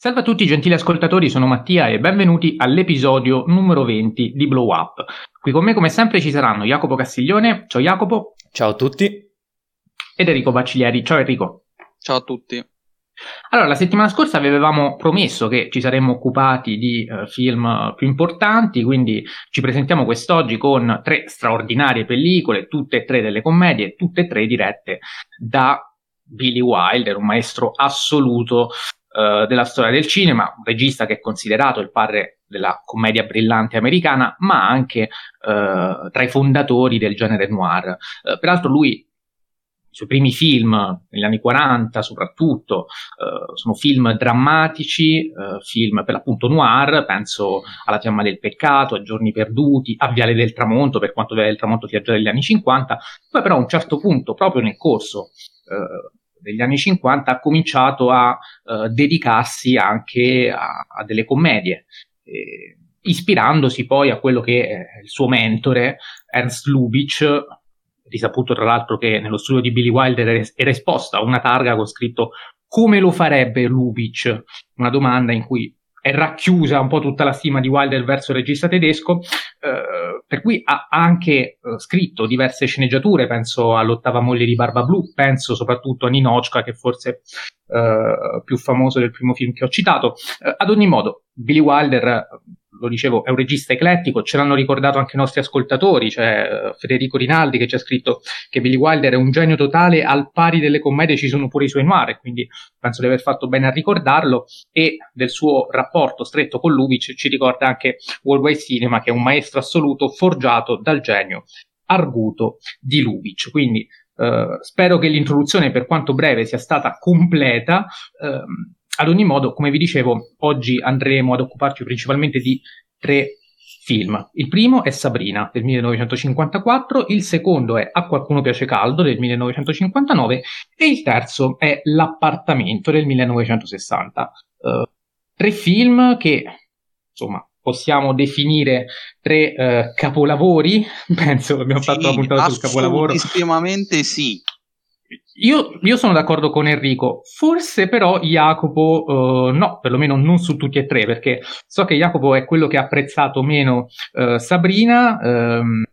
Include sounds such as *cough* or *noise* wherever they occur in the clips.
Salve a tutti gentili ascoltatori, sono Mattia e benvenuti all'episodio numero 20 di Blow Up. Qui con me come sempre ci saranno Jacopo Castiglione, ciao Jacopo. Ciao a tutti. Ed Enrico Bacciglieri, ciao Enrico. Ciao a tutti. Allora, la settimana scorsa vi avevamo promesso che ci saremmo occupati di uh, film più importanti, quindi ci presentiamo quest'oggi con tre straordinarie pellicole, tutte e tre delle commedie, tutte e tre dirette da Billy Wilder, un maestro assoluto uh, della storia del cinema, un regista che è considerato il padre della commedia brillante americana, ma anche uh, tra i fondatori del genere noir. Uh, peraltro lui i suoi primi film, negli anni 40 soprattutto, uh, sono film drammatici, uh, film per l'appunto noir, penso alla Fiamma del Peccato, a Giorni Perduti, a Viale del Tramonto, per quanto Viale del Tramonto sia già degli anni 50, poi però a un certo punto, proprio nel corso uh, degli anni 50 ha cominciato a uh, dedicarsi anche a, a delle commedie, eh, ispirandosi poi a quello che è il suo mentore, Ernst Lubitsch, risaputo tra l'altro che nello studio di Billy Wilder era esposta una targa con scritto come lo farebbe Lubitsch? Una domanda in cui è racchiusa un po' tutta la stima di Wilder verso il regista tedesco, eh, per cui ha anche eh, scritto diverse sceneggiature, penso all'ottava moglie di Barba Blu, penso soprattutto a Ninochka, che forse eh, più famoso del primo film che ho citato. Eh, ad ogni modo, Billy Wilder lo dicevo, è un regista eclettico, ce l'hanno ricordato anche i nostri ascoltatori, cioè Federico Rinaldi che ci ha scritto che Billy Wilder è un genio totale, al pari delle commedie ci sono pure i suoi noir, quindi penso di aver fatto bene a ricordarlo, e del suo rapporto stretto con Lubitsch ci ricorda anche Worldwide Cinema, che è un maestro assoluto forgiato dal genio arguto di Lubitsch. Quindi uh, spero che l'introduzione, per quanto breve, sia stata completa. Uh, ad ogni modo, come vi dicevo, oggi andremo ad occuparci principalmente di tre film. Il primo è Sabrina del 1954, il secondo è A qualcuno piace caldo del 1959 e il terzo è L'appartamento del 1960. Uh, eh, tre film che, insomma, possiamo definire tre uh, capolavori. *laughs* Penso che abbiamo sì, fatto la puntata sul capolavoro. Estremamente sì. Io, io, sono d'accordo con Enrico, forse però Jacopo uh, no, perlomeno non su tutti e tre, perché so che Jacopo è quello che ha apprezzato meno uh, Sabrina, um,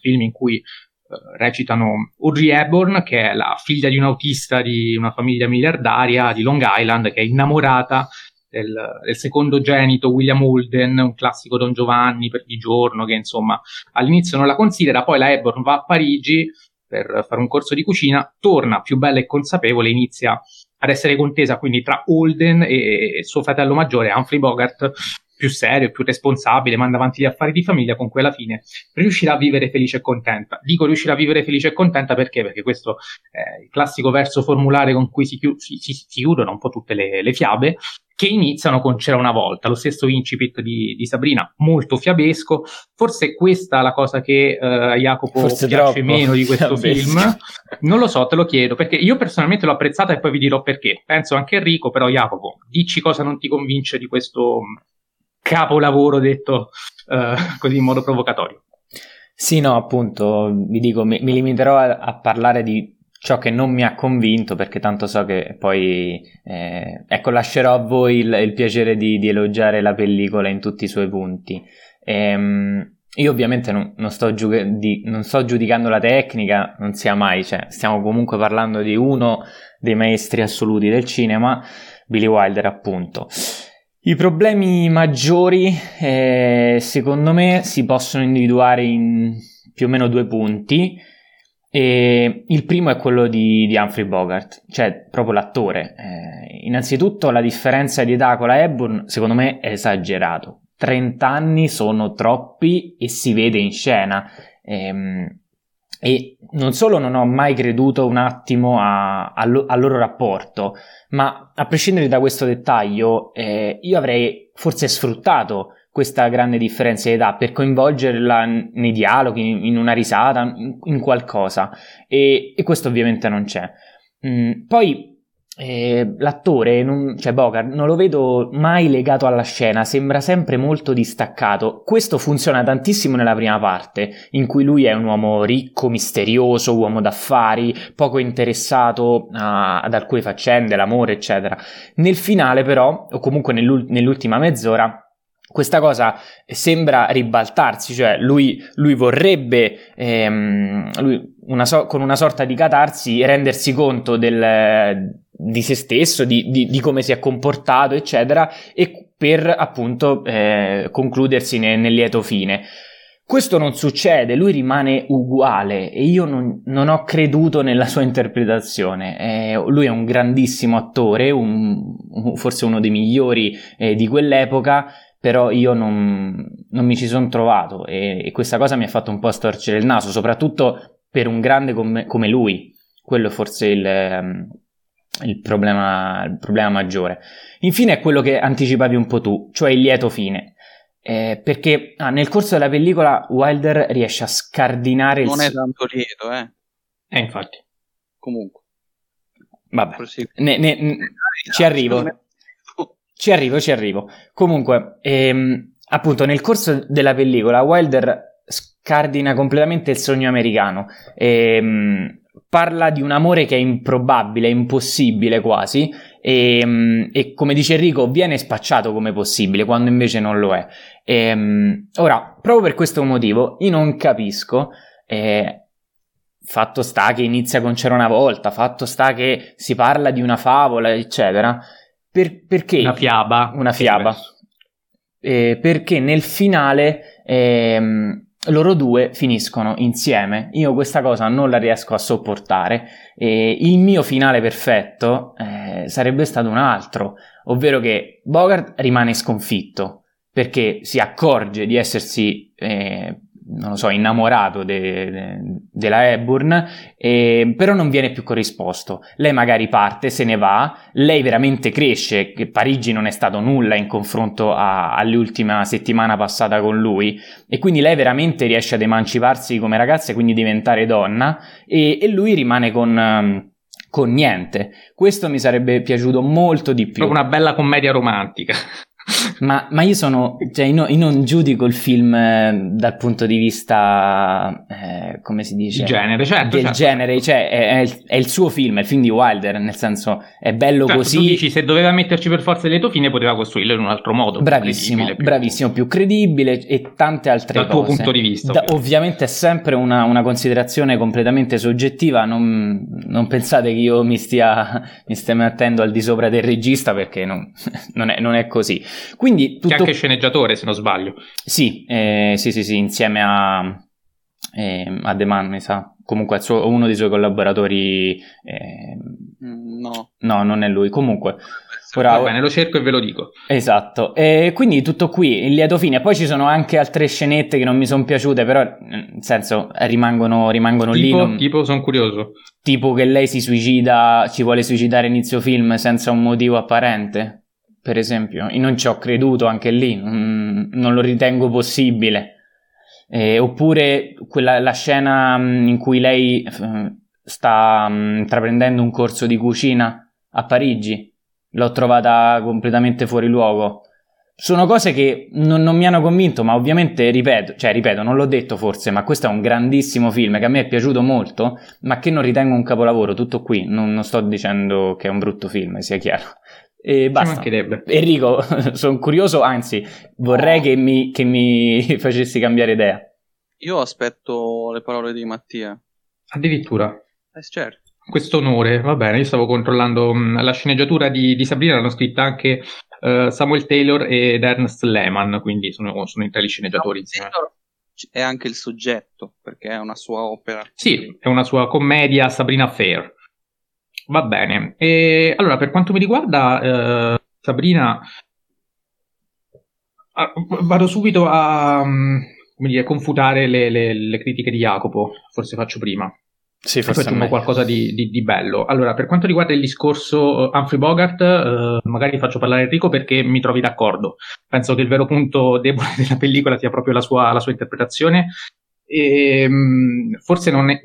film in cui uh, recitano Audrey Hepburn, che è la figlia di un autista di una famiglia miliardaria di Long Island, che è innamorata del, del secondogenito William Holden, un classico Don Giovanni per di giorno, che insomma all'inizio non la considera, poi la Hepburn va a Parigi per fare un corso di cucina, torna più bella e consapevole, inizia ad essere contesa quindi tra Holden e, suo fratello maggiore Humphrey Bogart, più serio, più responsabile, manda avanti gli affari di famiglia, con cui alla fine riuscirà a vivere felice e contenta. Dico riuscirà a vivere felice e contenta perché? Perché questo è il classico verso formulare con cui si, chiu- si, si, si chiudono un po' tutte le, le fiabe, che iniziano con C'era una volta, lo stesso incipit di, di Sabrina, molto fiabesco. Forse questa è la cosa che uh, a Jacopo Forse piace meno di questo fiabesco. film. Non lo so, te lo chiedo, perché io personalmente l'ho apprezzata e poi vi dirò perché. Penso anche Enrico, però Jacopo, dici cosa non ti convince di questo capolavoro detto uh, così in modo provocatorio. Sì, no, appunto, vi dico, mi, mi limiterò a, a parlare di ciò che non mi ha convinto perché tanto so che poi eh, ecco lascerò a voi il, il piacere di, di, elogiare la pellicola in tutti i suoi punti ehm, io ovviamente non, non, sto giu- di, non, sto giudicando la tecnica non sia mai cioè, stiamo comunque parlando di uno dei maestri assoluti del cinema Billy Wilder appunto i problemi maggiori eh, secondo me si possono individuare in più o meno due punti e il primo è quello di, di Humphrey Bogart, cioè proprio l'attore. Eh, innanzitutto la differenza di età con la Hepburn secondo me è esagerato. 30 anni sono troppi e si vede in scena. Ehm, e non solo non ho mai creduto un attimo a, a al loro rapporto, ma a prescindere da questo dettaglio, eh, io avrei forse sfruttato questa grande differenza di età per coinvolgerla nei dialoghi, in una risata, in, qualcosa. E, e, questo ovviamente non c'è. Mm, poi eh, l'attore, non, cioè Bogart, non lo vedo mai legato alla scena, sembra sempre molto distaccato. Questo funziona tantissimo nella prima parte, in cui lui è un uomo ricco, misterioso, uomo d'affari, poco interessato a, ad alcune faccende, l'amore, eccetera. Nel finale, però, o comunque nell'ultima mezz'ora, questa cosa sembra ribaltarsi, cioè lui, lui vorrebbe ehm, lui una so- con una sorta di catarsi rendersi conto del, di se stesso, di, di, di, come si è comportato, eccetera, e per appunto eh, concludersi ne, nel lieto fine. Questo non succede, lui rimane uguale e io non, non ho creduto nella sua interpretazione. Eh, lui è un grandissimo attore, un, forse uno dei migliori eh, di quell'epoca, però io non, non mi ci sono trovato e, e, questa cosa mi ha fatto un po' storcere il naso, soprattutto per un grande come, come lui. Quello è forse il, ehm, il, problema, il problema maggiore. Infine è quello che anticipavi un po' tu, cioè il lieto fine. Eh, perché ah, nel corso della pellicola Wilder riesce a scardinare non il... è tanto lieto, eh. Eh, infatti. Comunque. Vabbè, ne, ne, ci arrivo. Ci arrivo, ci arrivo. Comunque, ehm, appunto, nel corso della pellicola, Wilder scardina completamente il sogno americano. Ehm, parla di un amore che è improbabile, impossibile quasi, e, ehm, e, come dice Enrico, viene spacciato come possibile, quando invece non lo è. E, ehm, ora, proprio per questo motivo, io non capisco. Eh, fatto sta che inizia con C'era una volta, fatto sta che si parla di una favola, eccetera per, perché? Una fiaba. Una fiaba. Eh, perché nel finale ehm, loro due finiscono insieme. Io questa cosa non la riesco a sopportare. Eh, il mio finale perfetto eh, sarebbe stato un altro, ovvero che Bogart rimane sconfitto perché si accorge di essersi eh, non lo so, innamorato de, de, della Hepburn, eh, però non viene più corrisposto. Lei magari parte, se ne va, lei veramente cresce, che Parigi non è stato nulla in confronto a, all'ultima settimana passata con lui, e quindi lei veramente riesce ad emanciparsi come ragazza e quindi diventare donna, e, e lui rimane con... Um, con niente. Questo mi sarebbe piaciuto molto di più. Proprio una bella commedia romantica. Ma, ma, io sono, cioè, io, io, non giudico il film eh, dal punto di vista, eh, come si dice? Genere, certo. Del certo. genere, cioè, è, è, il, è, il, suo film, è il film di Wilder, nel senso, è bello certo, così. Tu dici, se doveva metterci per forza il lieto fine, poteva costruirlo in un altro modo. Bravissimo, più bravissimo, più credibile e tante altre dal cose. Dal tuo punto di vista. Da, ovviamente è sempre una, una, considerazione completamente soggettiva, non, non pensate che io mi stia, mi stia mettendo al di sopra del regista perché non, *laughs* non, è, non è così. Quindi tutto... Che anche sceneggiatore, se non sbaglio. Sì, eh, sì, sì, sì, insieme a, eh, a The Man, mi sa. Comunque è suo, uno dei suoi collaboratori. Eh... No. No, non è lui. Comunque. Ora... Va bene, lo cerco e ve lo dico. Esatto. E quindi tutto qui, il lieto fine. Poi ci sono anche altre scenette che non mi sono piaciute, però nel senso rimangono, rimangono tipo, lì. Non... Tipo, sono curioso. Tipo che lei si suicida, ci vuole suicidare inizio film senza un motivo apparente per esempio. Io non ci ho creduto anche lì, non, non lo ritengo possibile. Eh, oppure quella, la scena mm, in cui lei eh, sta um, intraprendendo un corso di cucina a Parigi, l'ho trovata completamente fuori luogo. Sono cose che non, non, mi hanno convinto, ma ovviamente ripeto, cioè ripeto, non l'ho detto forse, ma questo è un grandissimo film che a me è piaciuto molto, ma che non ritengo un capolavoro, tutto qui, non, non sto dicendo che è un brutto film, sia chiaro. E basta. Enrico, *laughs* sono curioso, anzi, vorrei che mi, che mi *laughs* facessi cambiare idea. Io aspetto le parole di Mattia. Addirittura. Eh, certo. Questo onore, va bene, io stavo controllando mh, mm, la sceneggiatura di, di, Sabrina, l'hanno scritta anche uh, Samuel Taylor ed Ernest Lehman, quindi sono, sono in tre sceneggiatori no, insieme. È anche il soggetto, perché è una sua opera. Sì, è una sua commedia, Sabrina Fair. Va bene. E, allora, per quanto mi riguarda, eh, Sabrina, ah, vado subito a mm, dire, confutare le, le, le, critiche di Jacopo. Forse faccio prima. Sì, forse aggiungo qualcosa di, di, di, bello. Allora, per quanto riguarda il discorso uh, Humphrey Bogart, eh, magari faccio parlare Enrico perché mi trovi d'accordo. Penso che il vero punto *laughs* debole della pellicola sia proprio la sua, la sua interpretazione E, ehm, forse non è,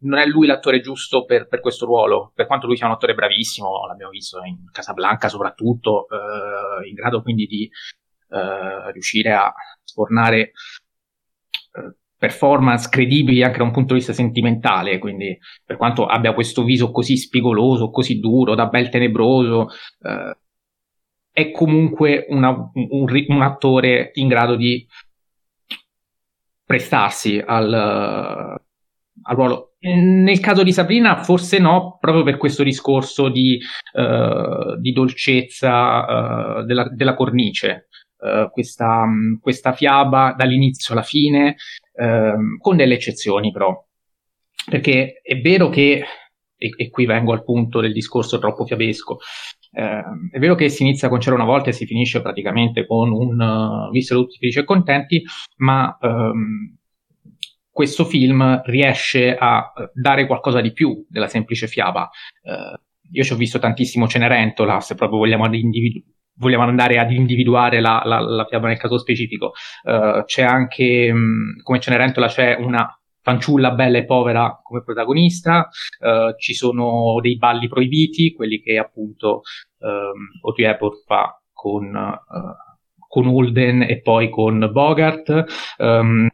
non è, lui l'attore giusto per, per, questo ruolo, per quanto lui sia un attore bravissimo, l'abbiamo visto in Casablanca soprattutto, eh, in grado quindi di eh, riuscire a sfornare eh, performance credibili anche da un punto di vista sentimentale, quindi per quanto abbia questo viso così spigoloso, così duro, da bel tenebroso, eh, è comunque una, un, un attore in grado di prestarsi al, al ruolo. Nel caso di Sabrina forse no, proprio per questo discorso di, uh, di dolcezza uh, della, della, cornice, uh, questa, questa, fiaba dall'inizio alla fine, ehm, con delle eccezioni però. Perché è vero che, e, e qui vengo al punto del discorso troppo fiabesco, eh, è vero che si inizia con C'era una volta e si finisce praticamente con un uh, Vissero tutti felici e contenti, ma um, questo film riesce a uh, dare qualcosa di più della semplice fiaba. Uh, io ci ho visto tantissimo Cenerentola, se proprio vogliamo, individu- vogliamo andare ad individuare la, la, la, fiaba nel caso specifico. Uh, c'è anche, um, come Cenerentola, c'è una fanciulla bella e povera come protagonista, uh, ci sono dei balli proibiti, quelli che appunto um, Audrey Hepburn fa con, uh, con Holden e poi con Bogart. Um,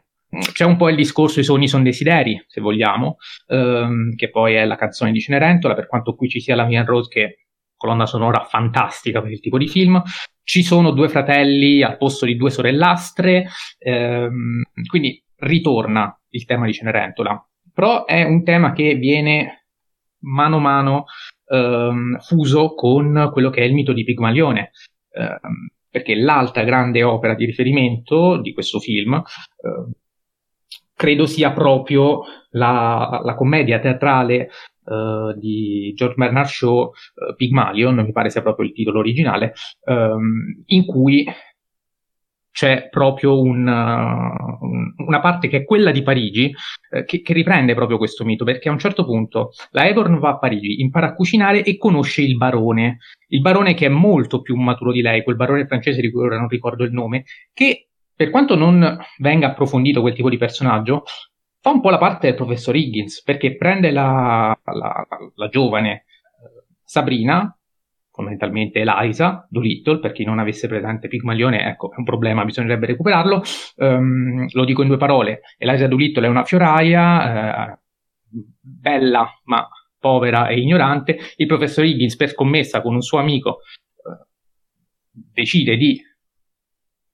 c'è un po' il discorso I sogni sono desideri, se vogliamo, um, che poi è la canzone di Cenerentola, per quanto qui ci sia la Vian Rose che colonna sonora fantastica per il tipo di film. Ci sono due fratelli al posto di due sorellastre, ehm, quindi ritorna il tema di Cenerentola, però è un tema che viene mano a mano ehm, fuso con quello che è il mito di Pigmalione, ehm, perché l'altra grande opera di riferimento di questo film eh, credo sia proprio la, la commedia teatrale Uh, di George Bernard Shaw, uh, Pygmalion, mi pare sia proprio il titolo originale, um, in cui c'è proprio un, uh, una parte che è quella di Parigi uh, che, che, riprende proprio questo mito perché a un certo punto la Evorn va a Parigi, impara a cucinare e conosce il barone, il barone che è molto più maturo di lei, quel barone francese di cui ora non ricordo il nome, che per quanto non venga approfondito quel tipo di personaggio, fa un po' la parte del professor Higgins perché prende la, la, la giovane eh, Sabrina fondamentalmente Eliza Doolittle, per chi non avesse presente Pigmalione, ecco, è un problema, bisognerebbe recuperarlo. Um, lo dico in due parole, Eliza Doolittle è una fioraia, eh, bella ma povera e ignorante. Il professor Higgins, per scommessa con un suo amico, eh, decide di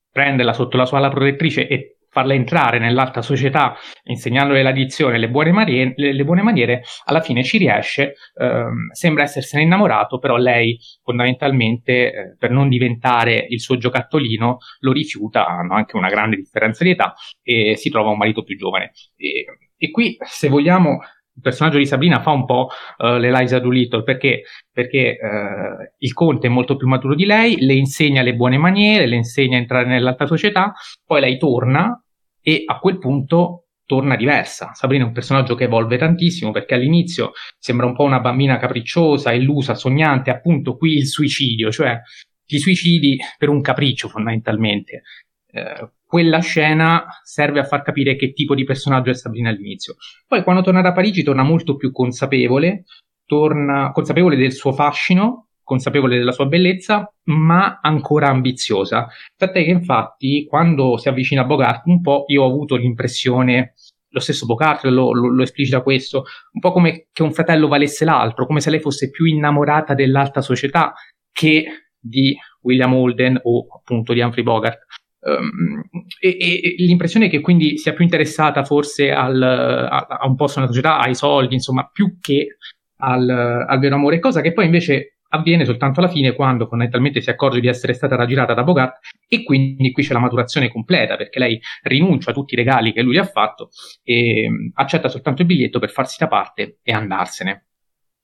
prenderla sotto la sua ala protettrice e farla entrare nell'alta società, insegnandole l'addizione e le le, le buone maniere, alla fine ci riesce, ehm, sembra essersene innamorato, però lei fondamentalmente, eh, per non diventare il suo giocattolino, lo rifiuta, hanno anche una grande differenza di età, e si trova un marito più giovane. E, e qui, se vogliamo, il personaggio di Sabrina fa un po' uh, l'Eliza Doolittle perché, perché uh, il conte è molto più maturo di lei, le insegna le buone maniere, le insegna a entrare nell'alta società, poi lei torna e a quel punto torna diversa. Sabrina è un personaggio che evolve tantissimo perché all'inizio sembra un po' una bambina capricciosa, illusa, sognante, appunto qui il suicidio, cioè ti suicidi per un capriccio fondamentalmente. Eh, quella scena serve a far capire che tipo di personaggio è Sabrina all'inizio. Poi quando torna da Parigi torna molto più consapevole, torna consapevole del suo fascino, consapevole della sua bellezza, ma ancora ambiziosa. Tant'è che infatti quando si avvicina a Bogart un po' io ho avuto l'impressione, lo stesso Bogart lo, lo, lo esplicita questo, un po' come che un fratello valesse l'altro, come se lei fosse più innamorata dell'alta società che di William Holden o appunto di Humphrey Bogart. Um, e, e, l'impressione è che quindi sia più interessata forse al, a, a, un posto nella società, ai soldi, insomma, più che al, al vero amore, cosa che poi invece avviene soltanto alla fine quando fondamentalmente si accorge di essere stata raggirata da Bogart e quindi qui c'è la maturazione completa perché lei rinuncia a tutti i regali che lui ha fatto e mm, accetta soltanto il biglietto per farsi da parte e andarsene.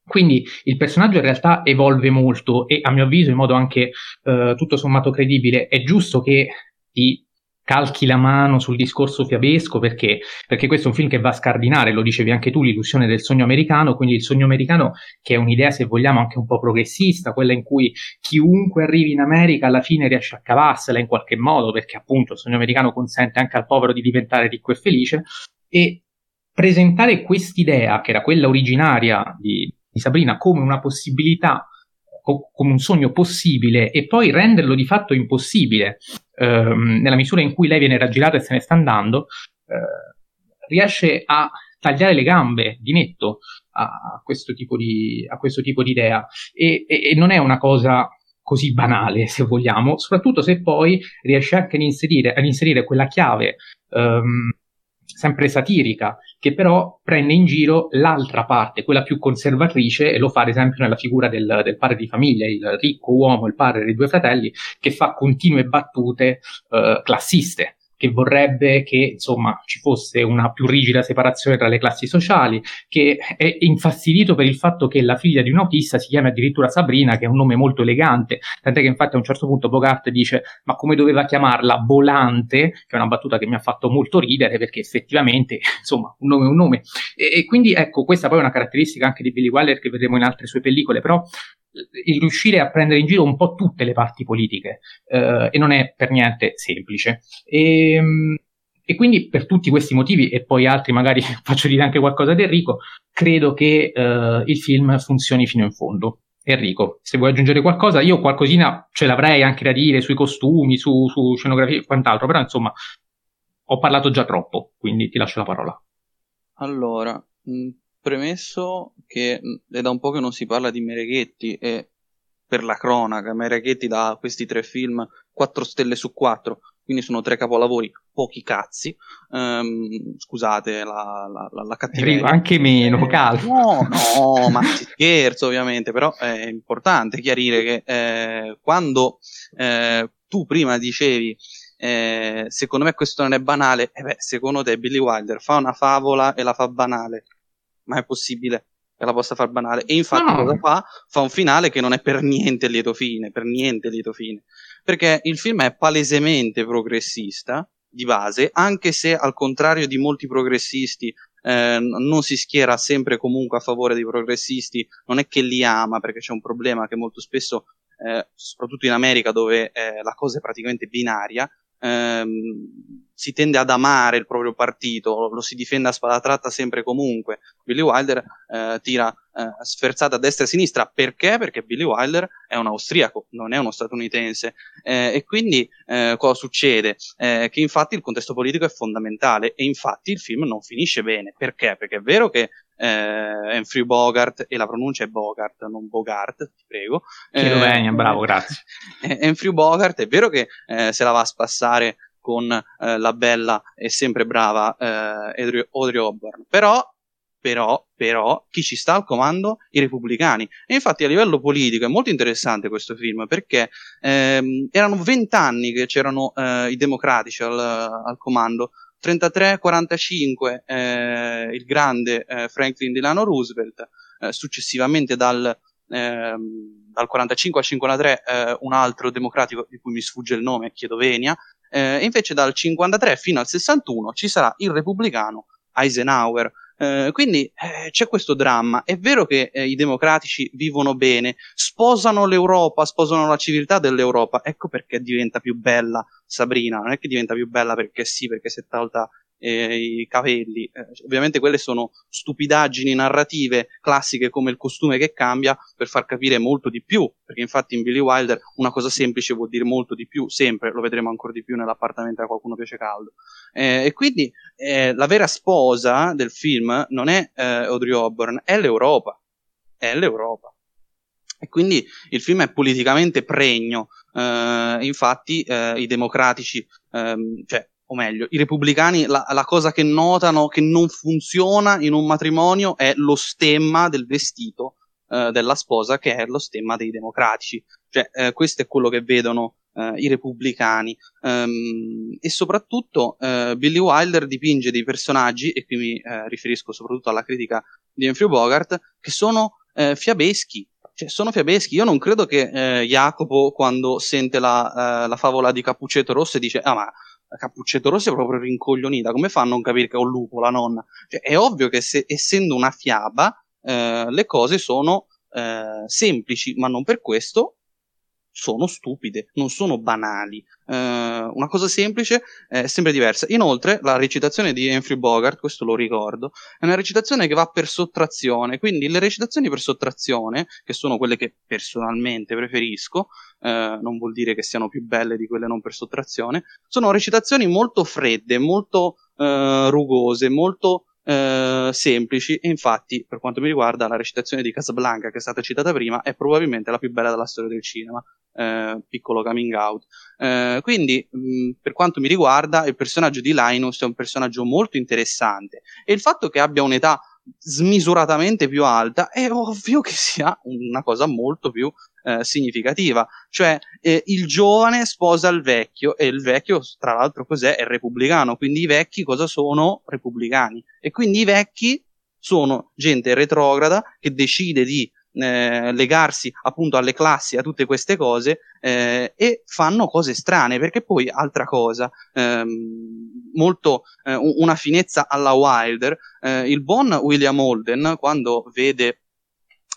Quindi il personaggio in realtà evolve molto e a mio avviso in modo anche eh, tutto sommato credibile. È giusto che ti calchi la mano sul discorso fiabesco perché? perché questo è un film che va a scardinare, lo dicevi anche tu, l'illusione del sogno americano, quindi il sogno americano che è un'idea se vogliamo anche un po' progressista, quella in cui chiunque arrivi in America alla fine riesce a cavarsela in qualche modo perché appunto il sogno americano consente anche al povero di diventare ricco e felice e presentare quest'idea, che era quella originaria di, di Sabrina, come una possibilità, come un sogno possibile, e poi renderlo di fatto impossibile, ehm, nella misura in cui lei viene raggirata e se ne sta andando, eh, riesce a tagliare le gambe di netto a questo tipo di, questo tipo di idea. E, e, e non è una cosa così banale, se vogliamo, soprattutto se poi riesce anche ad inserire, ad inserire quella chiave um, sempre satirica, che però prende in giro l'altra parte, quella più conservatrice, e lo fa ad esempio nella figura del, del padre di famiglia, il ricco uomo, il padre dei due fratelli, che fa continue battute uh, classiste che vorrebbe che insomma ci fosse una più rigida separazione tra le classi sociali, che è infastidito per il fatto che la figlia di un autista si chiama addirittura Sabrina, che è un nome molto elegante, tant'è che infatti a un certo punto Bogart dice ma come doveva chiamarla Volante, che è una battuta che mi ha fatto molto ridere perché effettivamente insomma un nome è un nome. E, e quindi ecco questa poi è una caratteristica anche di Billy Wilder che vedremo in altre sue pellicole, però il riuscire a prendere in giro un po' tutte le parti politiche eh, e non è per niente semplice. E, ehm, e, quindi per tutti questi motivi, e poi altri magari *laughs* faccio dire anche qualcosa di Enrico, credo che eh, il film funzioni fino in fondo. Enrico, se vuoi aggiungere qualcosa, io qualcosina ce l'avrei anche da dire sui costumi, su, su scenografia e quant'altro, però insomma ho parlato già troppo, quindi ti lascio la parola. Allora, mh, Premesso che è da un po' che non si parla di Mereghetti e per la cronaca, Mereghetti da questi tre film 4 stelle su 4, quindi sono tre capolavori, pochi cazzi. Um, scusate la, la, la, la cattiveria. Anche meno, eh, calmo. No, no, ma si scherzo ovviamente, però è importante chiarire che eh, quando eh, tu prima dicevi eh, secondo me questo non è banale, eh beh, secondo te Billy Wilder fa una favola e la fa banale ma è possibile che la possa far banale. E infatti no. cosa fa? Fa un finale che non è per niente lieto fine, per niente lieto fine. Perché il film è palesemente progressista di base, anche se al contrario di molti progressisti eh, non si schiera sempre comunque a favore dei progressisti, non è che li ama, perché c'è un problema che molto spesso, eh, soprattutto in America dove eh, la cosa è praticamente binaria, ehm, si tende ad amare il proprio partito, lo si difende a spada tratta sempre e comunque. Billy Wilder eh, tira eh, sferzata a destra e a sinistra perché? Perché Billy Wilder è un austriaco, non è uno statunitense. Eh, e quindi eh, cosa succede? Eh, che infatti il contesto politico è fondamentale e infatti il film non finisce bene. Perché? Perché è vero che eh, Humphrey Bogart, e la pronuncia è Bogart, non Bogart, ti prego. Eh, bravo, grazie. *laughs* Humphrey Bogart è vero che eh, se la va a spassare con eh, la bella e sempre brava eh, Audrey Hopburn, però però, però, chi ci sta al comando? I repubblicani. E infatti a livello politico è molto interessante questo film perché ehm, erano vent'anni che c'erano eh, i democratici al, al comando, 33-45 eh, il grande eh, Franklin Delano Roosevelt, eh, successivamente dal, ehm, dal 45 al 53 eh, un altro democratico di cui mi sfugge il nome, chiedo venia, eh, invece dal 53 fino al 61 ci sarà il repubblicano Eisenhower. Eh, quindi eh, c'è questo dramma. È vero che eh, i democratici vivono bene, sposano l'Europa, sposano la civiltà dell'Europa. Ecco perché diventa più bella Sabrina. Non è che diventa più bella perché sì, perché si è tolta i capelli. Eh, ovviamente quelle sono stupidaggini narrative classiche come il costume che cambia per far capire molto di più, perché infatti in Billy Wilder una cosa semplice vuol dire molto di più, sempre, lo vedremo ancora di più nell'appartamento a qualcuno piace caldo. Eh, e quindi eh, la vera sposa del film non è eh, Audrey Hopburn, è l'Europa. È l'Europa. E quindi il film è politicamente pregno. Uh, infatti, uh, i democratici, um, cioè o meglio, i repubblicani, la, la, cosa che notano che non funziona in un matrimonio è lo stemma del vestito eh, della sposa, che è lo stemma dei democratici. Cioè, eh, questo è quello che vedono eh, i repubblicani. Um, e soprattutto eh, Billy Wilder dipinge dei personaggi, e qui mi eh, riferisco soprattutto alla critica di Humphrey Bogart, che sono eh, fiabeschi, cioè, sono fiabeschi. Io non credo che eh, Jacopo, quando sente la, eh, la, favola di Cappuccetto Rosso, dice: Ah, ma Cappuccetto Rosso è proprio rincoglionita, come fa a non capire che è un lupo la nonna? Cioè, è ovvio che se, essendo una fiaba, eh, le cose sono eh, semplici, ma non per questo sono stupide, non sono banali. Uh, una cosa semplice è sempre diversa. Inoltre, la recitazione di Humphrey Bogart, questo lo ricordo, è una recitazione che va per sottrazione. Quindi, le recitazioni per sottrazione, che sono quelle che personalmente preferisco, uh, non vuol dire che siano più belle di quelle non per sottrazione, sono recitazioni molto fredde, molto uh, rugose, molto eh, semplici. E infatti per quanto mi riguarda la recitazione di Casablanca che è stata citata prima è probabilmente la più bella della storia del cinema eh, piccolo coming out. Eh, quindi mh, per quanto mi riguarda il personaggio di Linus è un personaggio molto interessante. E il fatto che abbia un'età smisuratamente più alta è ovvio che sia una cosa molto più eh, significativa, cioè eh, il giovane sposa il vecchio e il vecchio tra l'altro cos'è? È repubblicano, quindi i vecchi cosa sono? Repubblicani e quindi i vecchi sono gente retrograda che decide di eh, legarsi appunto alle classi, a tutte queste cose eh, e fanno cose strane perché poi altra cosa ehm, molto eh, una finezza alla Wilder eh, il buon William Holden quando vede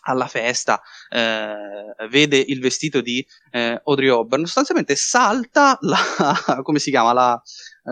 alla festa, eh, vede il vestito di eh, Audrey Hopburn, sostanzialmente salta la, *laughs* come si chiama, la,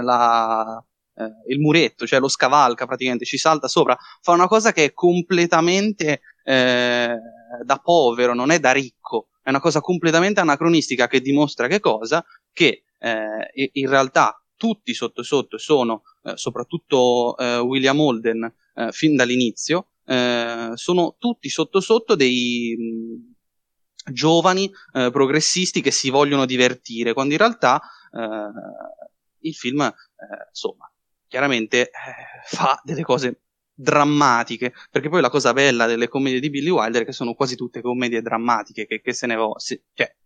la, eh, il muretto, cioè lo scavalca praticamente, ci salta sopra, fa una cosa che è completamente eh, da povero, non è da ricco, è una cosa completamente anacronistica che dimostra che cosa? Che eh, in realtà tutti sotto sotto sono, eh, soprattutto William Holden, fin dall'inizio, eh, sono tutti sotto sotto dei mh, giovani eh, progressisti che si vogliono divertire, quando in realtà eh, il film, eh, insomma, chiaramente fa delle cose drammatiche, perché poi la cosa bella delle commedie di Billy Wilder è che sono quasi tutte commedie drammatiche, che, che se ne va, cioè,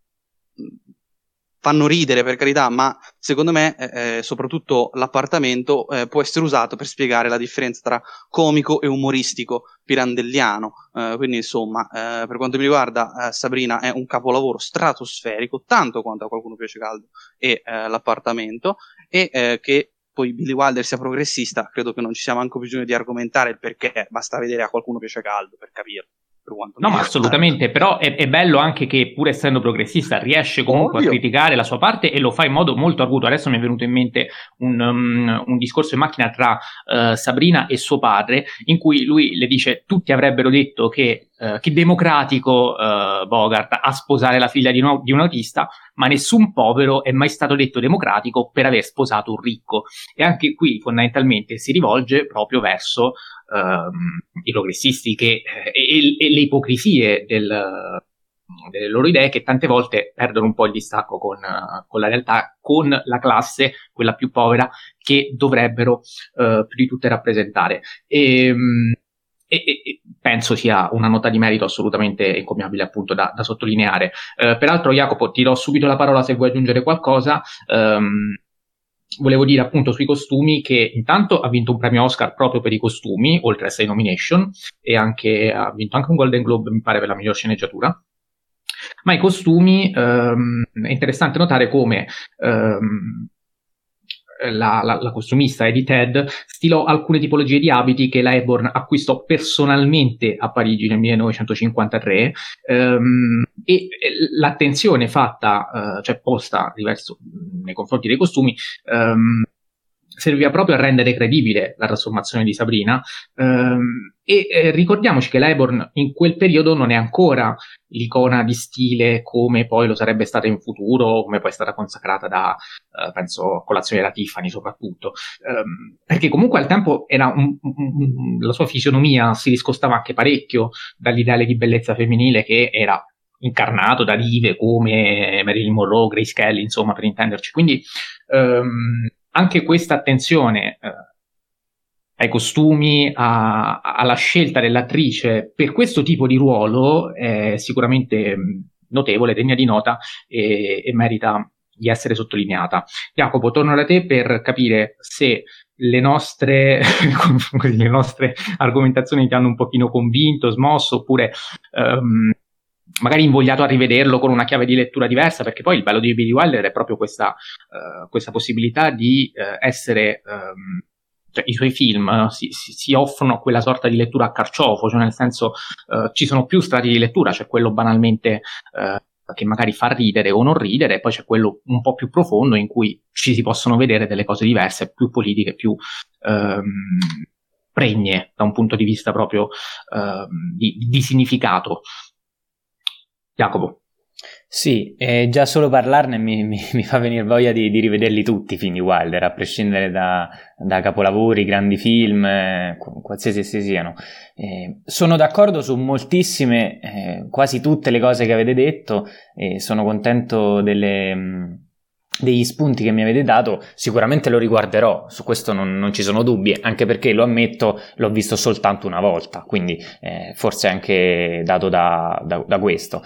fanno ridere per carità, ma secondo me eh, eh, soprattutto l'appartamento eh, può essere usato per spiegare la differenza tra comico e umoristico pirandelliano. Eh, quindi insomma, eh, per quanto mi riguarda, eh, Sabrina è un capolavoro stratosferico, tanto quanto a qualcuno piace caldo e l'appartamento, e che poi Billy Wilder sia progressista, credo che non ci sia manco bisogno di argomentare il perché, basta vedere a qualcuno piace caldo per capirlo per quanto No, ma assolutamente, però è, è, bello anche che pur essendo progressista riesce comunque Ovvio. a criticare la sua parte e lo fa in modo molto arguto. Adesso mi è venuto in mente un, um, un discorso in macchina tra uh, Sabrina e suo padre in cui lui le dice tutti avrebbero detto che, uh, che democratico uh, Bogart a sposare la figlia di, no, di un autista, ma nessun povero è mai stato detto democratico per aver sposato un ricco. E anche qui fondamentalmente si rivolge proprio verso ehm, i progressisti che, eh, e, e, le ipocrisie del, delle loro idee che tante volte perdono un po' il distacco con, con la realtà, con la classe, quella più povera, che dovrebbero eh, più di tutte rappresentare. Ehm, e, e, e, penso sia una nota di merito assolutamente incommiabile appunto da, da sottolineare. Eh, peraltro Jacopo ti do subito la parola se vuoi aggiungere qualcosa. Um, volevo dire appunto sui costumi che intanto ha vinto un premio Oscar proprio per i costumi, oltre a sei nomination, e anche, ha vinto anche un Golden Globe, mi pare, per la miglior sceneggiatura. Ma i costumi, ehm, è interessante notare come ehm, la, la, la, costumista Edith Head stilò alcune tipologie di abiti che la Eborn acquistò personalmente a Parigi nel 1953 ehm, e l'attenzione fatta, eh, cioè posta diverso, nei confronti dei costumi, ehm, serviva proprio a rendere credibile la trasformazione di Sabrina ehm, e eh, ricordiamoci che l'Eborn in quel periodo non è ancora l'icona di stile come poi lo sarebbe stata in futuro, come poi è stata consacrata da, eh, penso, colazione della Tiffany soprattutto, ehm, perché comunque al tempo un, un, la sua fisionomia si discostava anche parecchio dall'ideale di bellezza femminile che era incarnato da dive come Marilyn Monroe, Grace Kelly, insomma, per intenderci. Quindi ehm, anche questa attenzione eh, ai costumi, a, alla scelta dell'attrice per questo tipo di ruolo è sicuramente mm, notevole, degna di nota e, e merita di essere sottolineata. Jacopo, torno da te per capire se le nostre, *laughs* le nostre argomentazioni ti hanno un pochino convinto, smosso, oppure um, magari invogliato a rivederlo con una chiave di lettura diversa, perché poi il bello di Billy Wilder è proprio questa, uh, questa possibilità di uh, essere... Um, cioè, i suoi film uh, si, si, offrono quella sorta di lettura a carciofo, cioè nel senso ci sono più strati di lettura, c'è cioè quello banalmente che magari fa ridere o non ridere, e poi c'è quello un po' più profondo in cui ci si possono vedere delle cose diverse, più politiche, più ehm, pregne da un punto di vista proprio ehm, di, di significato. Jacopo. Sì, eh, già solo parlarne mi, mi, *laughs* mi, fa venire voglia di, di, rivederli tutti i film di Wilder, a prescindere da, da capolavori, grandi film, eh, qualsiasi essi siano. Eh, sono d'accordo su moltissime, eh, quasi tutte le cose che avete detto e sono contento delle, mm, degli spunti che mi avete dato. Sicuramente lo riguarderò, su questo non, non, ci sono dubbi, anche perché lo ammetto, l'ho visto soltanto una volta, quindi eh, forse anche dato da, da, da questo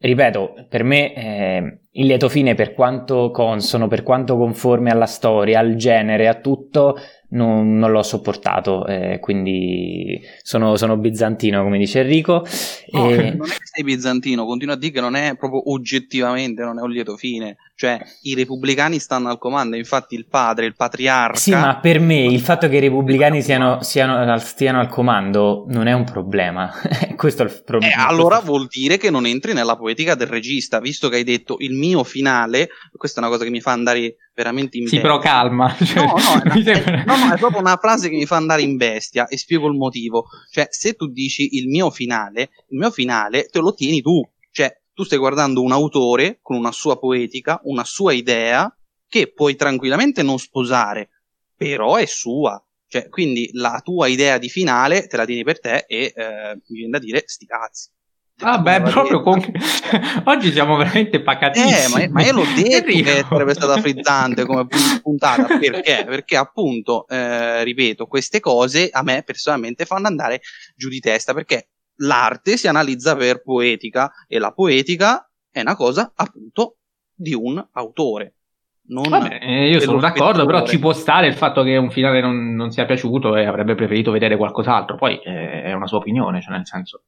ripeto, per me eh, il lieto fine, per quanto consono, per quanto conforme alla storia, al genere, a tutto, non, non l'ho sopportato. Eh, quindi sono, sono, bizantino, come dice Enrico. No, e... *laughs* Non è che sei bizantino, continua a dire che non è proprio oggettivamente, non è un lieto fine. Cioè, i repubblicani stanno al comando, infatti il padre, il patriarca... Sì, ma per me il fatto che i repubblicani siano, siano, stiano al comando non è un problema. *laughs* Questo è il problema. Eh, allora vuol dire che non entri nella poetica del regista, visto che hai detto il mio finale, questa è una cosa che mi fa andare veramente in bestia. Sì, però calma. Cioè, no, no, *laughs* è, è, no, no, è proprio una frase che mi fa andare in bestia e spiego il motivo. Cioè, se tu dici il mio finale, il mio finale te lo tieni tu. Cioè, tu stai guardando un autore con una sua poetica, una sua idea, che puoi tranquillamente non sposare, però è sua. Cioè, quindi la tua idea di finale te la tieni per te e eh, mi viene da dire sti cazzi. Vabbè, ah, proprio con... *laughs* oggi siamo veramente pacatissimi. Eh, ma, ma io l'ho *laughs* detto che sarebbe stata frizzante come puntata, perché? Perché appunto, eh, ripeto, queste cose a me personalmente fanno andare giù di testa, perché l'arte si analizza per poetica e la poetica è una cosa appunto di un autore. Non Vabbè, eh, io sono d'accordo, però ci può stare il fatto che un finale non, non sia piaciuto e avrebbe preferito vedere qualcos'altro. Poi eh, è una sua opinione, cioè nel senso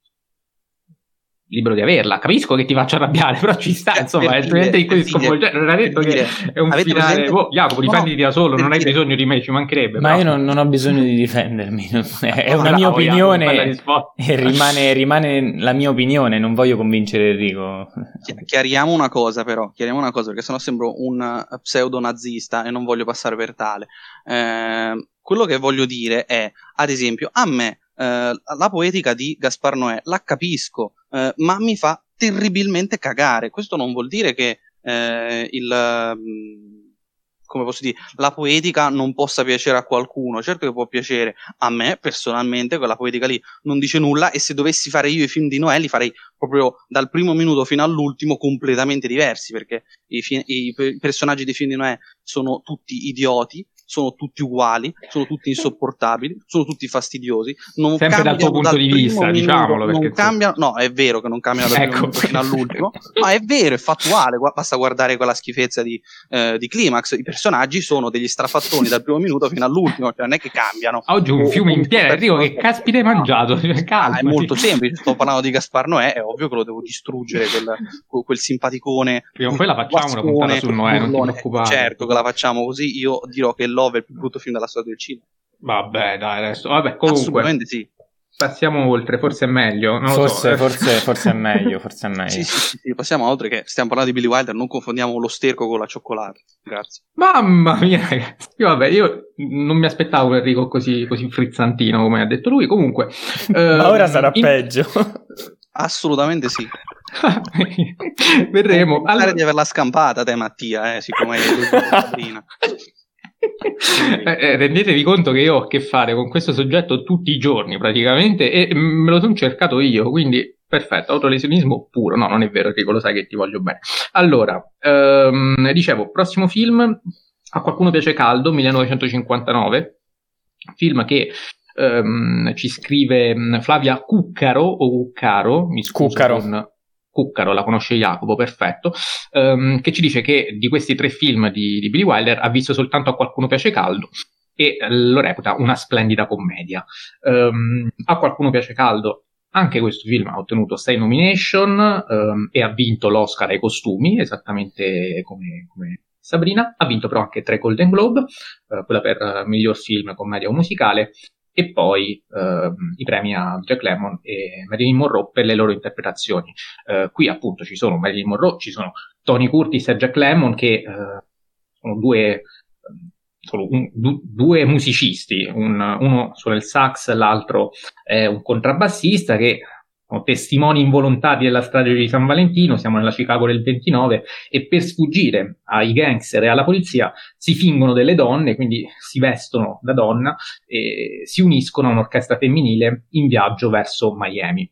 libero di averla. Capisco che ti faccia arrabbiare, *laughs* però ci sta, eh, insomma, altrimenti in così sconvolgente. Non ha detto che è un finale. Presente... Oh, Jacopo, difenditi no, da solo, non hai bisogno di me, ci mancherebbe. Ma però. io non, non, ho bisogno di difendermi, *laughs* è una mia opinione e rimane, rimane, la mia opinione, non voglio convincere Enrico. Chiariamo una cosa, però, chiariamo una cosa, perché sennò sembro un pseudo nazista e non voglio passare per tale. Eh, quello che voglio dire è, ad esempio, a me eh, la poetica di Gaspar Noè la capisco, eh, ma mi fa terribilmente cagare. Questo non vuol dire che eh, il. Mm, come posso dire, la poetica non possa piacere a qualcuno, certo che può piacere a me personalmente, quella poetica lì non dice nulla e se dovessi fare io i film di Noè li farei proprio dal primo minuto fino all'ultimo completamente diversi perché i, fi- i personaggi dei film di Noè sono tutti idioti, sono tutti uguali, sono tutti insopportabili, sono tutti fastidiosi. Non Sempre dal tuo punto dal di vista, diciamolo. Perché non cambia, no, è vero che non cambiano dal ecco. primo fino all'ultimo, *laughs* ma è vero, è fattuale. Basta guardare quella schifezza di, eh, di Climax. I personaggi sono degli strafattoni dal primo minuto fino all'ultimo, cioè non è che cambiano. Oggi un fiume in piena, dico che caspita hai mangiato. Ah, *laughs* è molto semplice. Sto parlando di Gaspar Noè, è ovvio che lo devo distruggere quel, quel simpaticone. Prima o poi la facciamo una puntata su Noè, non ti preoccupare. Certo che la facciamo così. Io dirò che Love è il più brutto film della storia del cinema. Vabbè, dai, adesso. Vabbè, comunque. Assolutamente sì. Passiamo oltre, forse è meglio. Forse, so. forse, forse, è meglio, forse è *laughs* meglio. sì, sì, sì, passiamo oltre che stiamo parlando di Billy Wilder, non confondiamo lo sterco con la cioccolata. Grazie. Mamma mia, ragazzi. Io, vabbè, io non mi aspettavo Enrico così, così frizzantino come ha detto lui. Comunque. *laughs* Ma ora sarà in... peggio. *laughs* Assolutamente sì. Vedremo. Allora... di averla scampata te Mattia, eh, siccome è eh, eh, rendetevi conto che io ho a che fare con questo soggetto tutti i giorni praticamente e me lo sono cercato io, quindi perfetto, autolesionismo puro, no non è vero Enrico, lo sai che ti voglio bene. Allora, ehm, dicevo, prossimo film, a qualcuno piace Caldo, 1959, film che ehm, ci scrive Flavia Cuccaro o Cuccaro, mi scuso Cuccaro. con Cuccaro, la conosce Jacopo, perfetto, um, che ci dice che di questi tre film di, di Billy Wilder ha visto soltanto A qualcuno piace caldo e lo reputa una splendida commedia. Um, a qualcuno piace caldo anche questo film ha ottenuto 6 nomination um, e ha vinto l'Oscar ai costumi, esattamente come, come, Sabrina. Ha vinto però anche 3 Golden Globe, uh, quella per uh, miglior film, commedia o musicale, e poi uh, i premi a Jack Lemmon e Marilyn Monroe per le loro interpretazioni. Uh, qui appunto ci sono Marilyn Monroe, ci sono Tony Curtis e Jack Lemmon che uh, sono due, sono un, du, due musicisti, un, uno suona il sax, l'altro è un contrabbassista che testimoni involontari della strage di San Valentino, siamo nella Chicago del 29, e per sfuggire ai gangster e alla polizia si fingono delle donne, quindi si vestono da donna e si uniscono a un'orchestra femminile in viaggio verso Miami.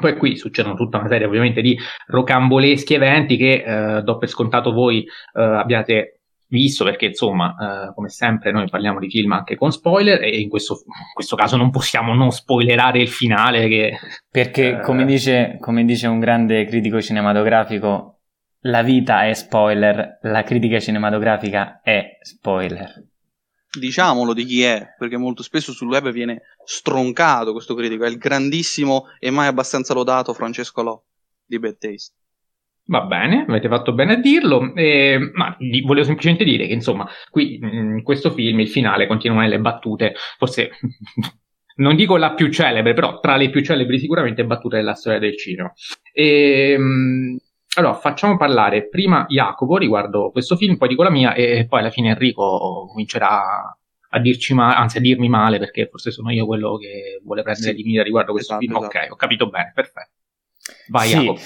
Poi qui succedono tutta una serie ovviamente di rocamboleschi eventi che eh, do per scontato voi eh, abbiate visto perché insomma eh, come sempre noi parliamo di film anche con spoiler e in questo, in questo caso non possiamo non spoilerare il finale che, perché eh, come, dice, come dice un grande critico cinematografico la vita è spoiler la critica cinematografica è spoiler. Diciamolo di chi è perché molto spesso sul web viene stroncato questo critico. È il grandissimo e mai abbastanza lodato Francesco Lò di Bad Taste Va bene, avete fatto bene a dirlo, eh, ma volevo semplicemente dire che insomma, qui in questo film il finale continua nelle battute, forse *laughs* non dico la più celebre, però tra le più celebri sicuramente battute della storia del cinema. E, ehm, allora, facciamo parlare prima Jacopo riguardo questo film, poi dico la mia e poi alla fine Enrico comincerà a dirci male, anzi a dirmi male perché forse sono io quello che vuole prendere sì, di mira riguardo questo esatto, film. Esatto. Ok, ho capito bene, perfetto. Vai sì. Jacopo.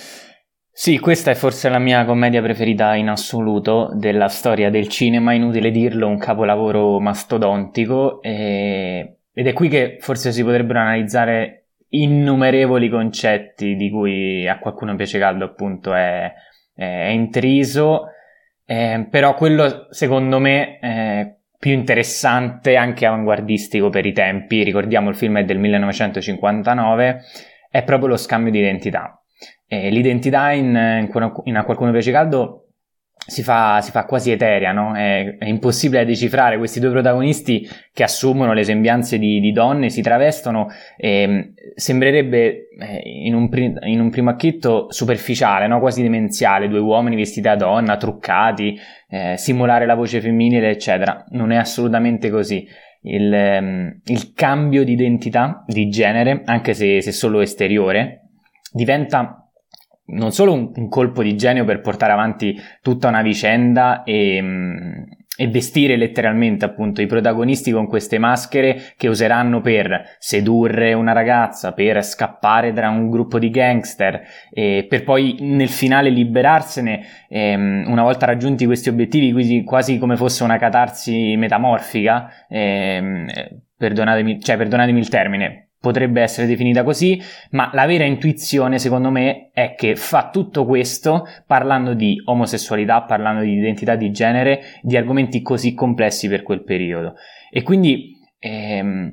Sì, questa è forse la mia commedia preferita in assoluto della storia del cinema, inutile dirlo, un capolavoro mastodontico e... ed è qui che forse si potrebbero analizzare innumerevoli concetti di cui a qualcuno piace caldo appunto è, è intriso, eh, però quello secondo me è più interessante anche avanguardistico per i tempi, ricordiamo il film è del 1959, è proprio lo scambio di identità eh, l'identità in, in, qualcuno piace caldo si fa, si fa, quasi eterea, no? È, è, impossibile decifrare questi due protagonisti che assumono le sembianze di, di donne, si travestono, e sembrerebbe eh, in, un in, un primo acchitto superficiale, no? quasi demenziale, due uomini vestiti da donna, truccati, eh, simulare la voce femminile, eccetera. Non è assolutamente così. Il, um, il cambio di identità, di genere, anche se, se solo esteriore, diventa non solo un, un, colpo di genio per portare avanti tutta una vicenda e, mm, e, vestire letteralmente appunto i protagonisti con queste maschere che useranno per sedurre una ragazza, per scappare da un gruppo di gangster e per poi nel finale liberarsene ehm, una volta raggiunti questi obiettivi quasi, quasi come fosse una catarsi metamorfica ehm, perdonatemi, cioè perdonatemi il termine potrebbe essere definita così, ma la vera intuizione secondo me è che fa tutto questo parlando di omosessualità, parlando di identità di genere, di argomenti così complessi per quel periodo. E quindi ehm,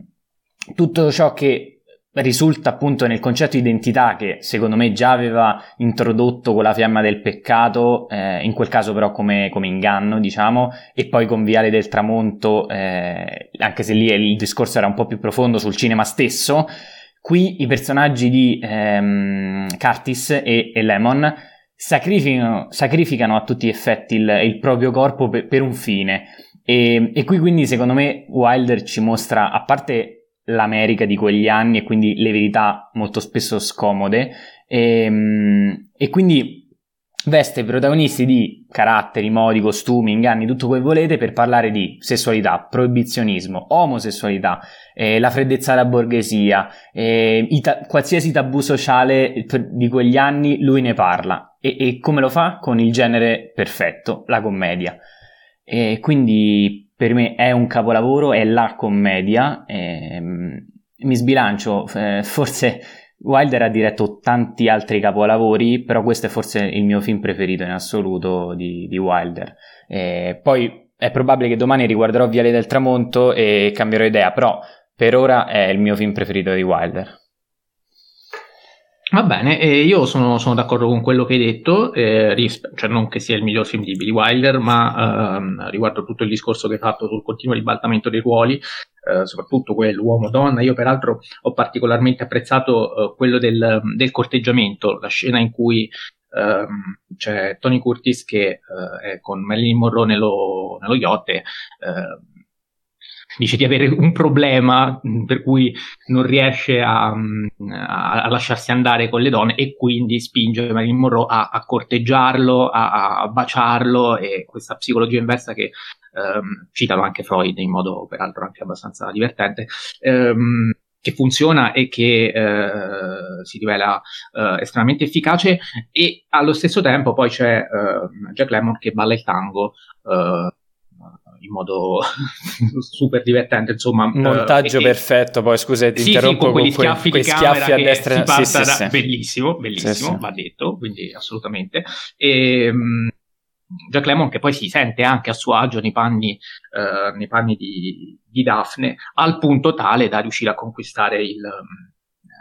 tutto ciò che risulta appunto nel concetto identità che secondo me già aveva introdotto con la fiamma del peccato, eh, in quel caso però come, come, inganno diciamo, e poi con Viale del Tramonto, eh, anche se lì il discorso era un po' più profondo sul cinema stesso, qui i personaggi di ehm, Curtis e, e Lemon sacrificano, sacrificano, a tutti gli effetti il, il proprio corpo per, per un fine. E, e qui quindi secondo me Wilder ci mostra, a parte l'America di quegli anni e quindi le verità molto spesso scomode e, ehm, e quindi veste protagonisti di caratteri, modi, costumi, inganni, tutto quel che volete per parlare di sessualità, proibizionismo, omosessualità, eh, la freddezza della borghesia, eh, ta- qualsiasi tabù sociale di quegli anni lui ne parla e, e come lo fa? Con il genere perfetto, la commedia. E quindi per me è un capolavoro, è la commedia. Ehm, mi sbilancio, eh, forse Wilder ha diretto tanti altri capolavori, però questo è forse il mio film preferito in assoluto di, di Wilder. Eh, poi è probabile che domani riguarderò Viale del Tramonto e cambierò idea, però per ora è il mio film preferito di Wilder. Va bene, e io sono, sono, d'accordo con quello che hai detto, eh, risp- cioè non che sia il miglior film di Billy Wilder, ma ehm, riguardo tutto il discorso che hai fatto sul continuo ribaltamento dei ruoli, eh, soprattutto quello uomo-donna. Io peraltro ho particolarmente apprezzato eh, quello del, del, corteggiamento, la scena in cui ehm, c'è Tony Curtis che eh, è con Marilyn Monroe nello, nello yacht ehm, dice di avere un problema per cui non riesce a, a, a, lasciarsi andare con le donne e quindi spinge Marilyn Monroe a, a corteggiarlo, a, baciarlo e questa psicologia inversa che ehm, citano anche Freud in modo peraltro anche abbastanza divertente. Ehm, che funziona e che eh, si rivela eh, estremamente efficace e allo stesso tempo poi c'è eh, Jack Lemmon che balla il tango eh, in modo *laughs* super divertente insomma montaggio eh, perfetto poi scusa ti sì, interrompo sì, con quegli schiaffi quei, di camera a destra. sì, sì, da... bellissimo bellissimo va detto quindi assolutamente. E, ehm, Jack Lemmon che poi si sente anche a suo agio nei panni, eh, nei panni di, di, Daphne, al punto tale da riuscire a conquistare il,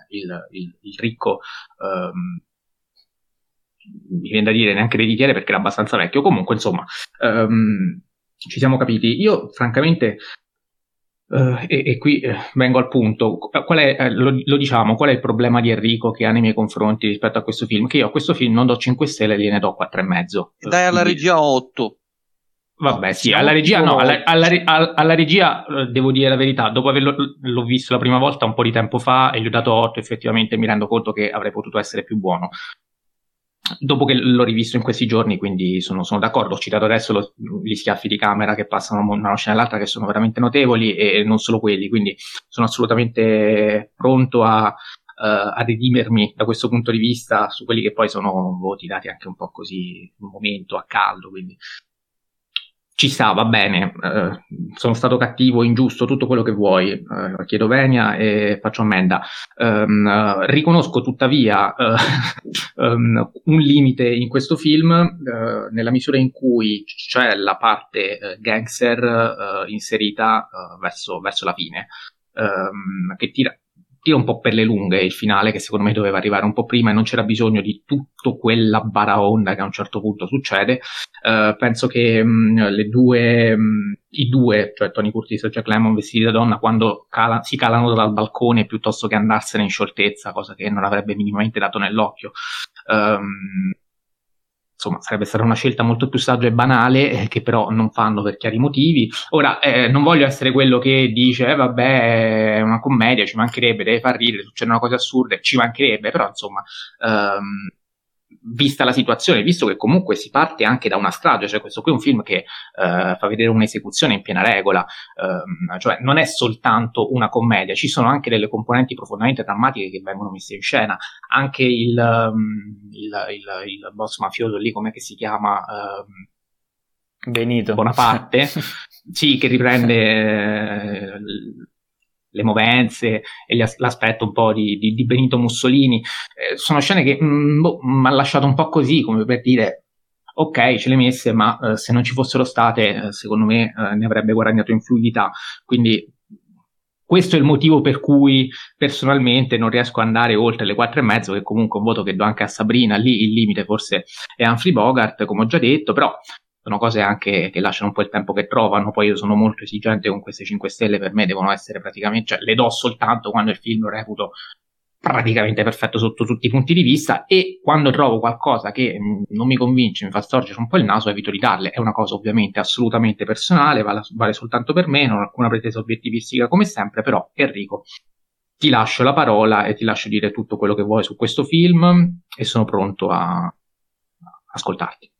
il, il, il ricco, um, mi viene da dire neanche ereditiere perché era abbastanza vecchio, comunque insomma um, ci siamo capiti. Io francamente Uh, e, e, qui eh, vengo al punto, qual è, eh, lo, lo, diciamo, qual è il problema di Enrico che ha nei miei confronti rispetto a questo film? Che io a questo film non do 5 stelle, gliene do 4,5. Dai alla regia 8. Vabbè, sì, alla regia no, alla, alla, alla, alla, regia eh, devo dire la verità, dopo averlo l'ho visto la prima volta un po' di tempo fa e gli ho dato 8, effettivamente mi rendo conto che avrei potuto essere più buono dopo che l'ho rivisto in questi giorni, quindi sono, sono d'accordo. Ho citato adesso lo, gli schiaffi di camera che passano da una scena all'altra, che sono veramente notevoli, e non solo quelli, quindi sono assolutamente pronto a, uh, a redimermi da questo punto di vista su quelli che poi sono voti dati anche un po' così un momento a caldo. Quindi ci sta, va bene, eh, sono stato cattivo, ingiusto, tutto quello che vuoi, eh, chiedo venia e faccio ammenda. Um, riconosco tuttavia um, *laughs* un limite in questo film uh, nella misura in cui c'è la parte uh, gangster uh, inserita verso, verso, la fine, um, che tira, tira un po' per le lunghe il finale che secondo me doveva arrivare un po' prima e non c'era bisogno di tutto quella baraonda che a un certo punto succede. Uh, penso che mh, mm, le due, mh, mm, i due, cioè Tony Curtis e Jack Lemmon vestiti da donna, quando cala, si calano dal balcone piuttosto che andarsene in scioltezza, cosa che non avrebbe minimamente dato nell'occhio. Um, insomma, sarebbe stata una scelta molto più saggia e banale, eh, che però non fanno per chiari motivi. Ora, eh, non voglio essere quello che dice, eh, vabbè, è una commedia, ci mancherebbe, deve far ridere, succedono cose assurde, ci mancherebbe, però insomma, ehm, vista la situazione, visto che comunque si parte anche da una strage, cioè questo qui è un film che uh, fa vedere un'esecuzione in piena regola, uh, cioè non è soltanto una commedia, ci sono anche delle componenti profondamente drammatiche che vengono messe in scena, anche il, um, il, il, il boss mafioso lì, come si chiama? Uh, Benito. Bonaparte, *laughs* sì, che riprende eh, *laughs* le movenze e l'aspetto un po' di, di, di Benito Mussolini. Eh, sono scene che mm, boh, mi ha lasciato un po' così, come per dire, ok, ce le messe, ma eh, se non ci fossero state, eh, secondo me eh, ne avrebbe guadagnato in fluidità. Quindi questo è il motivo per cui personalmente non riesco ad andare oltre le quattro e mezzo, che comunque è un voto che do anche a Sabrina, lì il limite forse è Humphrey Bogart, come ho già detto, però sono cose anche che lasciano un po' il tempo che trovano. Poi io sono molto esigente con queste 5 stelle, per me devono essere praticamente, cioè le do soltanto quando il film lo reputo praticamente perfetto sotto tutti i punti di vista e quando trovo qualcosa che non mi convince, mi fa storcere un po' il naso, evito di darle. È una cosa ovviamente assolutamente personale, vale, vale soltanto per me, non ho alcuna pretesa obiettivistica come sempre, però Enrico ti lascio la parola e ti lascio dire tutto quello che vuoi su questo film e sono pronto a ascoltarti.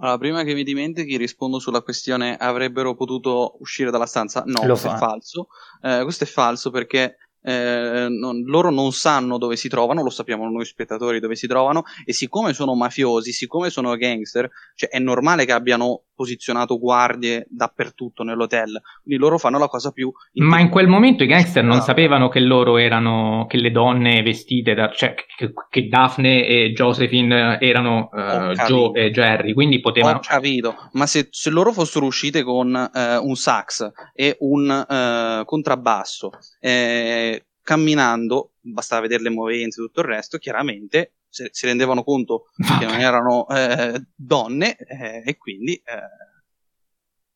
Allora, prima che mi dimentichi, rispondo sulla questione avrebbero potuto uscire dalla stanza. No, Lo questo fa. è falso. Eh, questo è falso perché eh, non, loro non sanno dove si trovano, lo sappiamo noi spettatori dove si trovano, e siccome sono mafiosi, siccome sono gangster, cioè è normale che abbiano posizionato guardie dappertutto nell'hotel, quindi loro fanno la cosa più... Ma in quel momento i gangster non sapevano che loro erano, che le donne vestite, da, cioè che, che Daphne e Josephine erano uh, Joe e Jerry, quindi potevano... Ho capito, ma se, se loro fossero uscite con uh, un sax e un uh, contrabbasso... Eh, camminando, bastava vedere le movenze e tutto il resto, chiaramente si, si rendevano conto che non erano eh, donne eh, e quindi... Eh,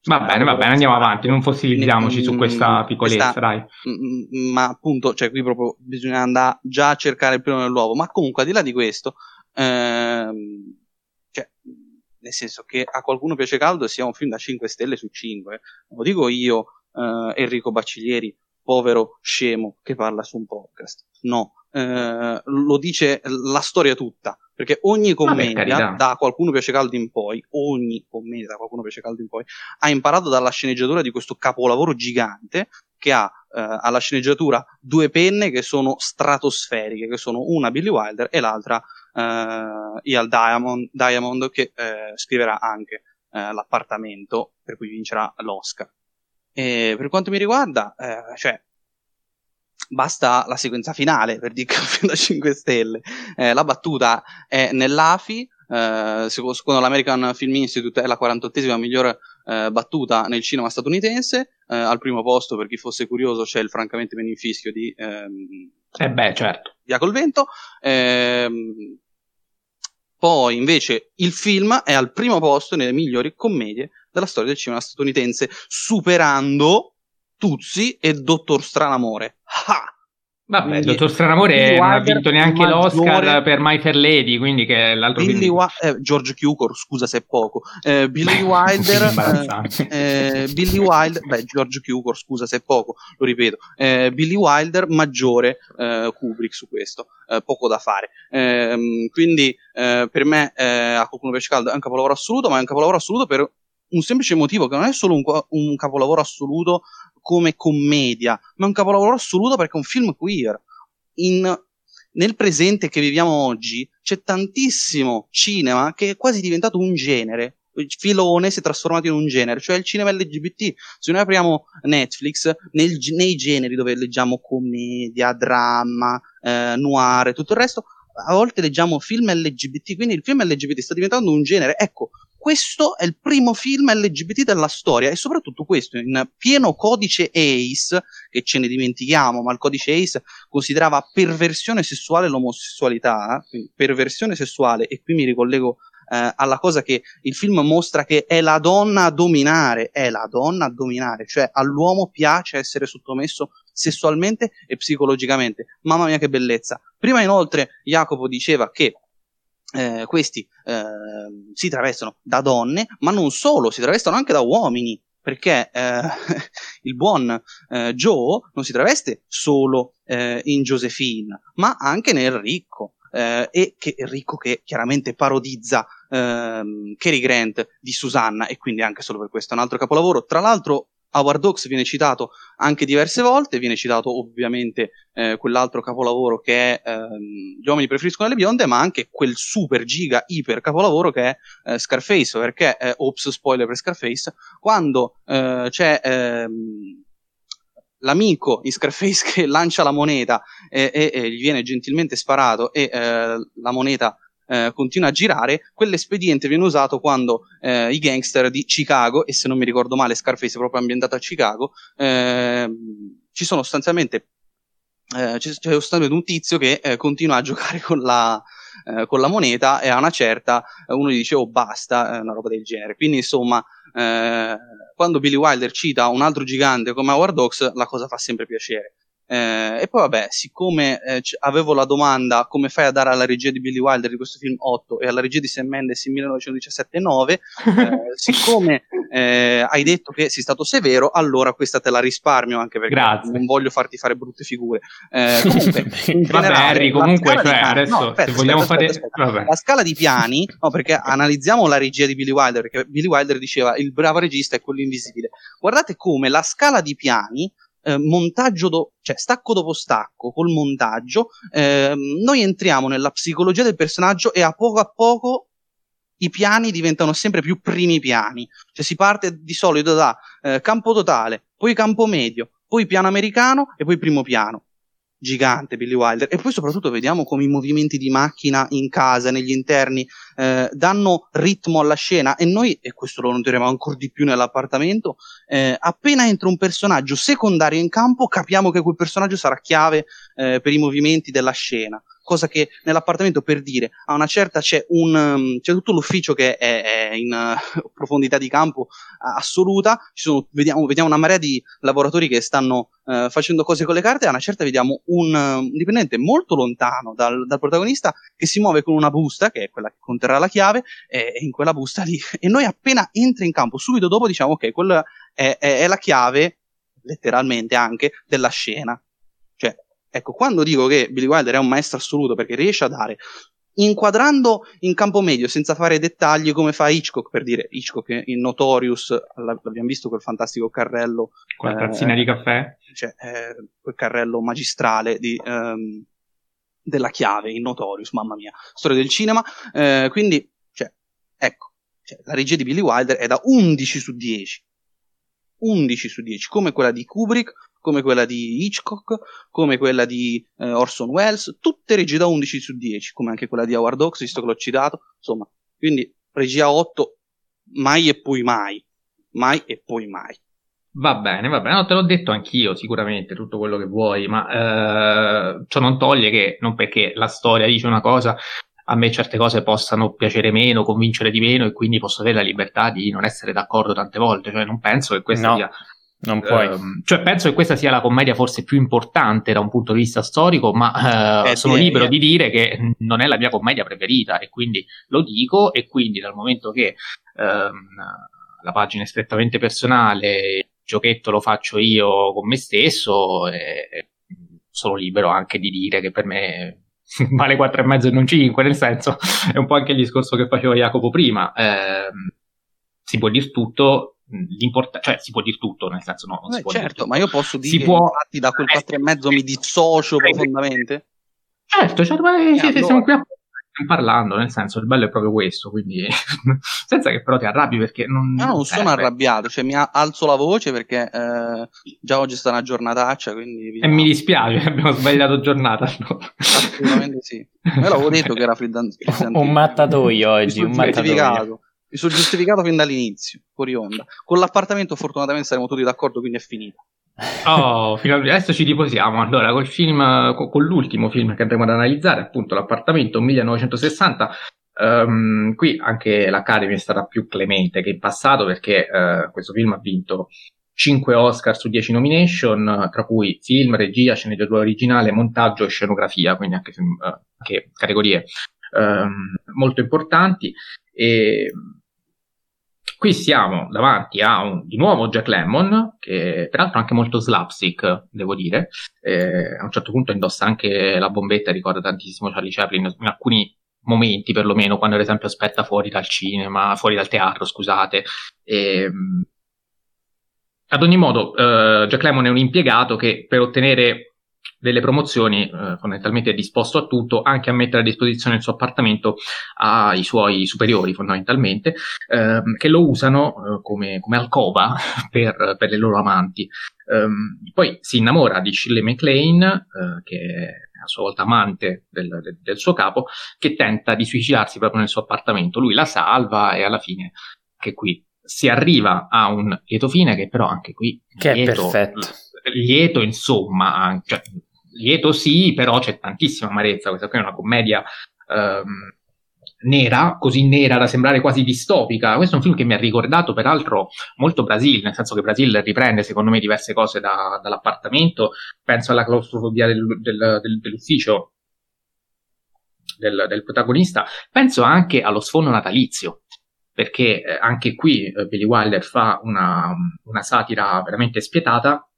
Va bene, va bene, andiamo avanti, non fossilizziamoci su questa piccolezza, questa, dai. Ma appunto, cioè qui proprio bisogna andare già a cercare il pelo nell'uovo, ma comunque al di là di questo, ehm, cioè, nel senso che a qualcuno piace caldo sia un film da 5 stelle su 5, lo dico io, uh, Enrico Bacciglieri, povero scemo che parla su un podcast. No, uh, lo dice la storia tutta. Perché ogni commedia, da qualcuno piace caldo in poi, ogni commedia da qualcuno piace caldo in poi, ha imparato dalla sceneggiatura di questo capolavoro gigante che ha eh, alla sceneggiatura due penne che sono stratosferiche, che sono una Billy Wilder e l'altra eh, Ial Diamond, Diamond che eh, scriverà anche eh, l'appartamento per cui vincerà l'Oscar. E per quanto mi riguarda, eh, cioè, basta la sequenza finale per dire che da *laughs* 5 stelle. Eh, la battuta è nell'AFI, eh, secondo l'American Film Institute è la 48esima migliore eh, battuta nel cinema statunitense. Eh, al primo posto, per chi fosse curioso, c'è il francamente ben infischio di... Ehm, eh beh, certo. Via col vento. Ehm, poi invece il film è al primo posto nelle migliori commedie della storia del cinema statunitense, superando Tuzzi e Dottor Stranamore. Ah! Vabbè, il dottor Stranamore non ha vinto neanche l'Oscar per My Fair Lady, quindi che è l'altro Billy Wa- eh, George Cukor, scusa se è poco. Eh, Billy *laughs* Wilder, eh, eh, Billy Wilder, beh, George Cukor, scusa se è poco, lo ripeto. Eh, Billy Wilder maggiore eh, Kubrick su questo, poco da fare. Ehm, quindi per me a qualcuno piace caldo è un capolavoro assoluto, ma è un capolavoro assoluto per un semplice motivo che non è solo un, un capolavoro assoluto come commedia, ma è un capolavoro assoluto perché è un film queer. In, nel presente che viviamo oggi c'è tantissimo cinema che è quasi diventato un genere. Il filone si è trasformato in un genere, cioè il cinema LGBT. Se noi apriamo Netflix, nel, nei generi dove leggiamo commedia, dramma, eh, noir e tutto il resto, a volte leggiamo film LGBT, quindi il film LGBT sta diventando un genere. Ecco, questo è il primo film LGBT della storia e soprattutto questo in pieno codice ACE, che ce ne dimentichiamo, ma il codice ACE considerava perversione sessuale l'omosessualità, quindi perversione sessuale, e qui mi ricollego eh, alla cosa che il film mostra che è la donna a dominare, è la donna a dominare, cioè all'uomo piace essere sottomesso sessualmente e psicologicamente. Mamma mia che bellezza. Prima inoltre Jacopo diceva che eh, questi eh, si travestono da donne, ma non solo, si travestono anche da uomini, perché eh, *laughs* il buon eh, Joe non si traveste solo eh, in Josephine, ma anche nel ricco. Eh, e che ricco che chiaramente parodizza ehm, Cary Grant di Susanna e quindi anche solo per questo è un altro capolavoro. Tra l'altro Howard Hawks viene citato anche diverse volte, viene citato ovviamente eh, quell'altro capolavoro che è ehm, Gli uomini preferiscono le bionde, ma anche quel super giga iper capolavoro che è eh, Scarface, perché, eh, ops, spoiler per Scarface, quando eh, c'è ehm, l'amico in Scarface *laughs* che lancia la moneta e, e, e gli viene gentilmente sparato e eh, la moneta eh, continua a girare, quell'espediente viene usato quando eh, i gangster di Chicago, e se non mi ricordo male Scarface è proprio ambientato a Chicago, eh, ci sono sostanzialmente c'è, c'è sostanzialmente un tizio che eh, continua a giocare con la, eh, con la moneta e a una certa uno gli dice oh basta, una roba del genere. Quindi insomma quando Billy Wilder cita un altro gigante come Howard Hawks la cosa fa sempre piacere. Eh, e poi vabbè, siccome eh, c- avevo la domanda come fai a dare alla regia di Billy Wilder di questo film 8 e alla regia di Sam Mendes in 1917 9, *laughs* eh, siccome eh, hai detto che sei stato severo, allora questa te la risparmio anche perché Grazie. non voglio farti fare brutte figure. Eh, *laughs* comunque, vabbè, Harry, comunque, cioè, adesso no, aspetta, se vogliamo aspetta, fare aspetta, la scala di piani, no, perché analizziamo la regia di Billy Wilder, perché Billy Wilder diceva il bravo regista è quello invisibile. Guardate come la scala di piani eh, montaggio, do- cioè stacco dopo stacco, col montaggio, eh, noi entriamo nella psicologia del personaggio e a poco a poco i piani diventano sempre più primi piani. Cioè si parte di solito da eh, campo totale, poi campo medio, poi piano americano e poi primo piano gigante Billy Wilder. E poi soprattutto vediamo come i movimenti di macchina in casa, negli interni eh, danno ritmo alla scena. E noi, e questo lo noteremo ancora di più nell'appartamento, eh, appena entra un personaggio secondario in campo capiamo che quel personaggio sarà chiave eh, per i movimenti della scena cosa che nell'appartamento per dire a una certa c'è un um, c'è tutto l'ufficio che è, è in uh, *laughs* profondità di campo uh, assoluta. Sono, vediamo, vediamo, una marea di lavoratori che stanno uh, facendo cose con le carte. A una certa vediamo un, um, dipendente molto lontano dal, dal, protagonista che si muove con una busta che è quella che conterrà la chiave e, e in quella busta lì. *laughs* E noi appena entra in campo subito dopo diciamo ok quella è, è, è la chiave letteralmente anche, della scena. Ecco, quando dico che Billy Wilder è un maestro assoluto perché riesce a dare inquadrando in campo medio senza fare dettagli come fa Hitchcock per dire Hitchcock in Notorious l'abbiamo visto quel fantastico carrello quella tazzina eh, di caffè? cioè, eh, quel carrello magistrale di, ehm, della chiave in Notorious mamma mia storia del cinema eh, quindi cioè, ecco cioè, la regia di Billy Wilder è da 11 su 10 11 su 10 come quella di Kubrick come quella di Hitchcock, come quella di eh, Orson Welles, tutte regie da 11 su 10, come anche quella di Howard Hawks, visto che l'ho citato, insomma, quindi regia 8, mai e poi mai, mai e poi mai. Va bene, va bene, no, te l'ho detto anch'io sicuramente tutto quello che vuoi, ma eh, ciò non toglie che non perché la storia dice una cosa, a me certe cose possano piacere meno, convincere di meno e quindi posso avere la libertà di non essere d'accordo tante volte, cioè non penso che questa no. sia non puoi. Uh, cioè, penso che questa sia la commedia forse più importante da un punto di vista storico, ma uh, eh, sono libero eh. di dire che non è la mia commedia preferita e quindi lo dico e quindi dal momento che uh, la pagina è strettamente personale, il giochetto lo faccio io con me stesso, e sono libero anche di dire che per me *laughs* vale 4,5 e non 5, nel senso *laughs* è un po' anche il discorso che faceva Jacopo prima. Ehm, si può dire tutto, cioè si può dire tutto, nel senso no, non eh, si può certo, ma io posso dire si può... infatti da quel 4 e mezzo mi dissocio eh, profondamente. Certo, certo ma eh, allora... siamo qui a parlando, nel senso il bello è proprio questo, quindi *laughs* senza che però ti arrabbi perché non... No, non sono arrabbiato, cioè mi alzo la voce perché eh, già oggi sta una giornataccia, quindi... E mi dispiace, *laughs* abbiamo sbagliato giornata. No? Assolutamente sì. Me l'avevo detto che era Fridan. *laughs* un mattatoio oggi, un mattatoio. Mi sono giustificato fin dall'inizio, fuori onda. Con l'appartamento fortunatamente saremo tutti d'accordo, quindi è finita. Oh, adesso ci riposiamo. Allora, col film, con l'ultimo film che andremo ad analizzare, appunto l'appartamento 1960. Um, ehm, qui anche l'Academy è stata più clemente che in passato perché uh, questo film ha vinto 5 Oscar su 10 nomination, tra cui film, regia, sceneggiatura originale, montaggio e scenografia, quindi anche, uh, anche categorie um, molto importanti. E Qui siamo davanti a un, di nuovo Jack Lemmon, che peraltro è anche molto slapstick, devo dire. Eh, a un certo punto indossa anche la bombetta, ricorda tantissimo Charlie Chaplin in alcuni momenti, perlomeno, quando ad esempio aspetta fuori dal cinema, fuori dal teatro, scusate. E, ad ogni modo, eh, Jack Lemmon è un impiegato che per ottenere delle promozioni, eh, fondamentalmente è disposto a tutto, anche a mettere a disposizione il suo appartamento ai suoi superiori, fondamentalmente, ehm, che lo usano eh, come, come, alcova *laughs* per, per, le loro amanti. Um, poi si innamora di Shirley MacLaine, eh, che è a sua volta amante del, del, del, suo capo, che tenta di suicidarsi proprio nel suo appartamento. Lui la salva e alla fine, che qui si arriva a un lieto fine che però anche qui che lieto, è perfetto lieto insomma cioè, lieto sì, però c'è tantissima amarezza, questa qui è una commedia ehm, nera, così nera da sembrare quasi distopica. Questo è un film che mi ha ricordato peraltro molto Brasil, nel senso che Brasil riprende secondo me diverse cose da, dall'appartamento, penso alla claustrofobia del, del, del, dell'ufficio del, del, protagonista, penso anche allo sfondo natalizio. Perché eh, anche qui eh, Billy Wilder fa una, una satira veramente spietata,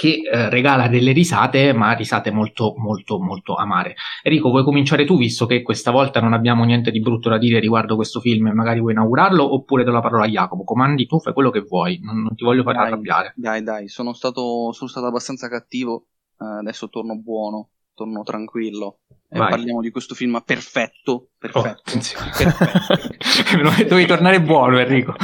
che eh, regala delle risate, ma risate molto, molto, molto amare. Enrico, vuoi cominciare tu, visto che questa volta non abbiamo niente di brutto da dire riguardo questo film e magari vuoi inaugurarlo, oppure do la parola a Jacopo? Comandi tu, fai quello che vuoi, non, non ti voglio fare dai, arrabbiare. Dai, dai, sono stato, sono stato abbastanza cattivo, uh, adesso torno buono, torno tranquillo. E parliamo di questo film perfetto. Perfetto. Oh, perfetto. *laughs* *laughs* Dovevi tornare buono, Enrico.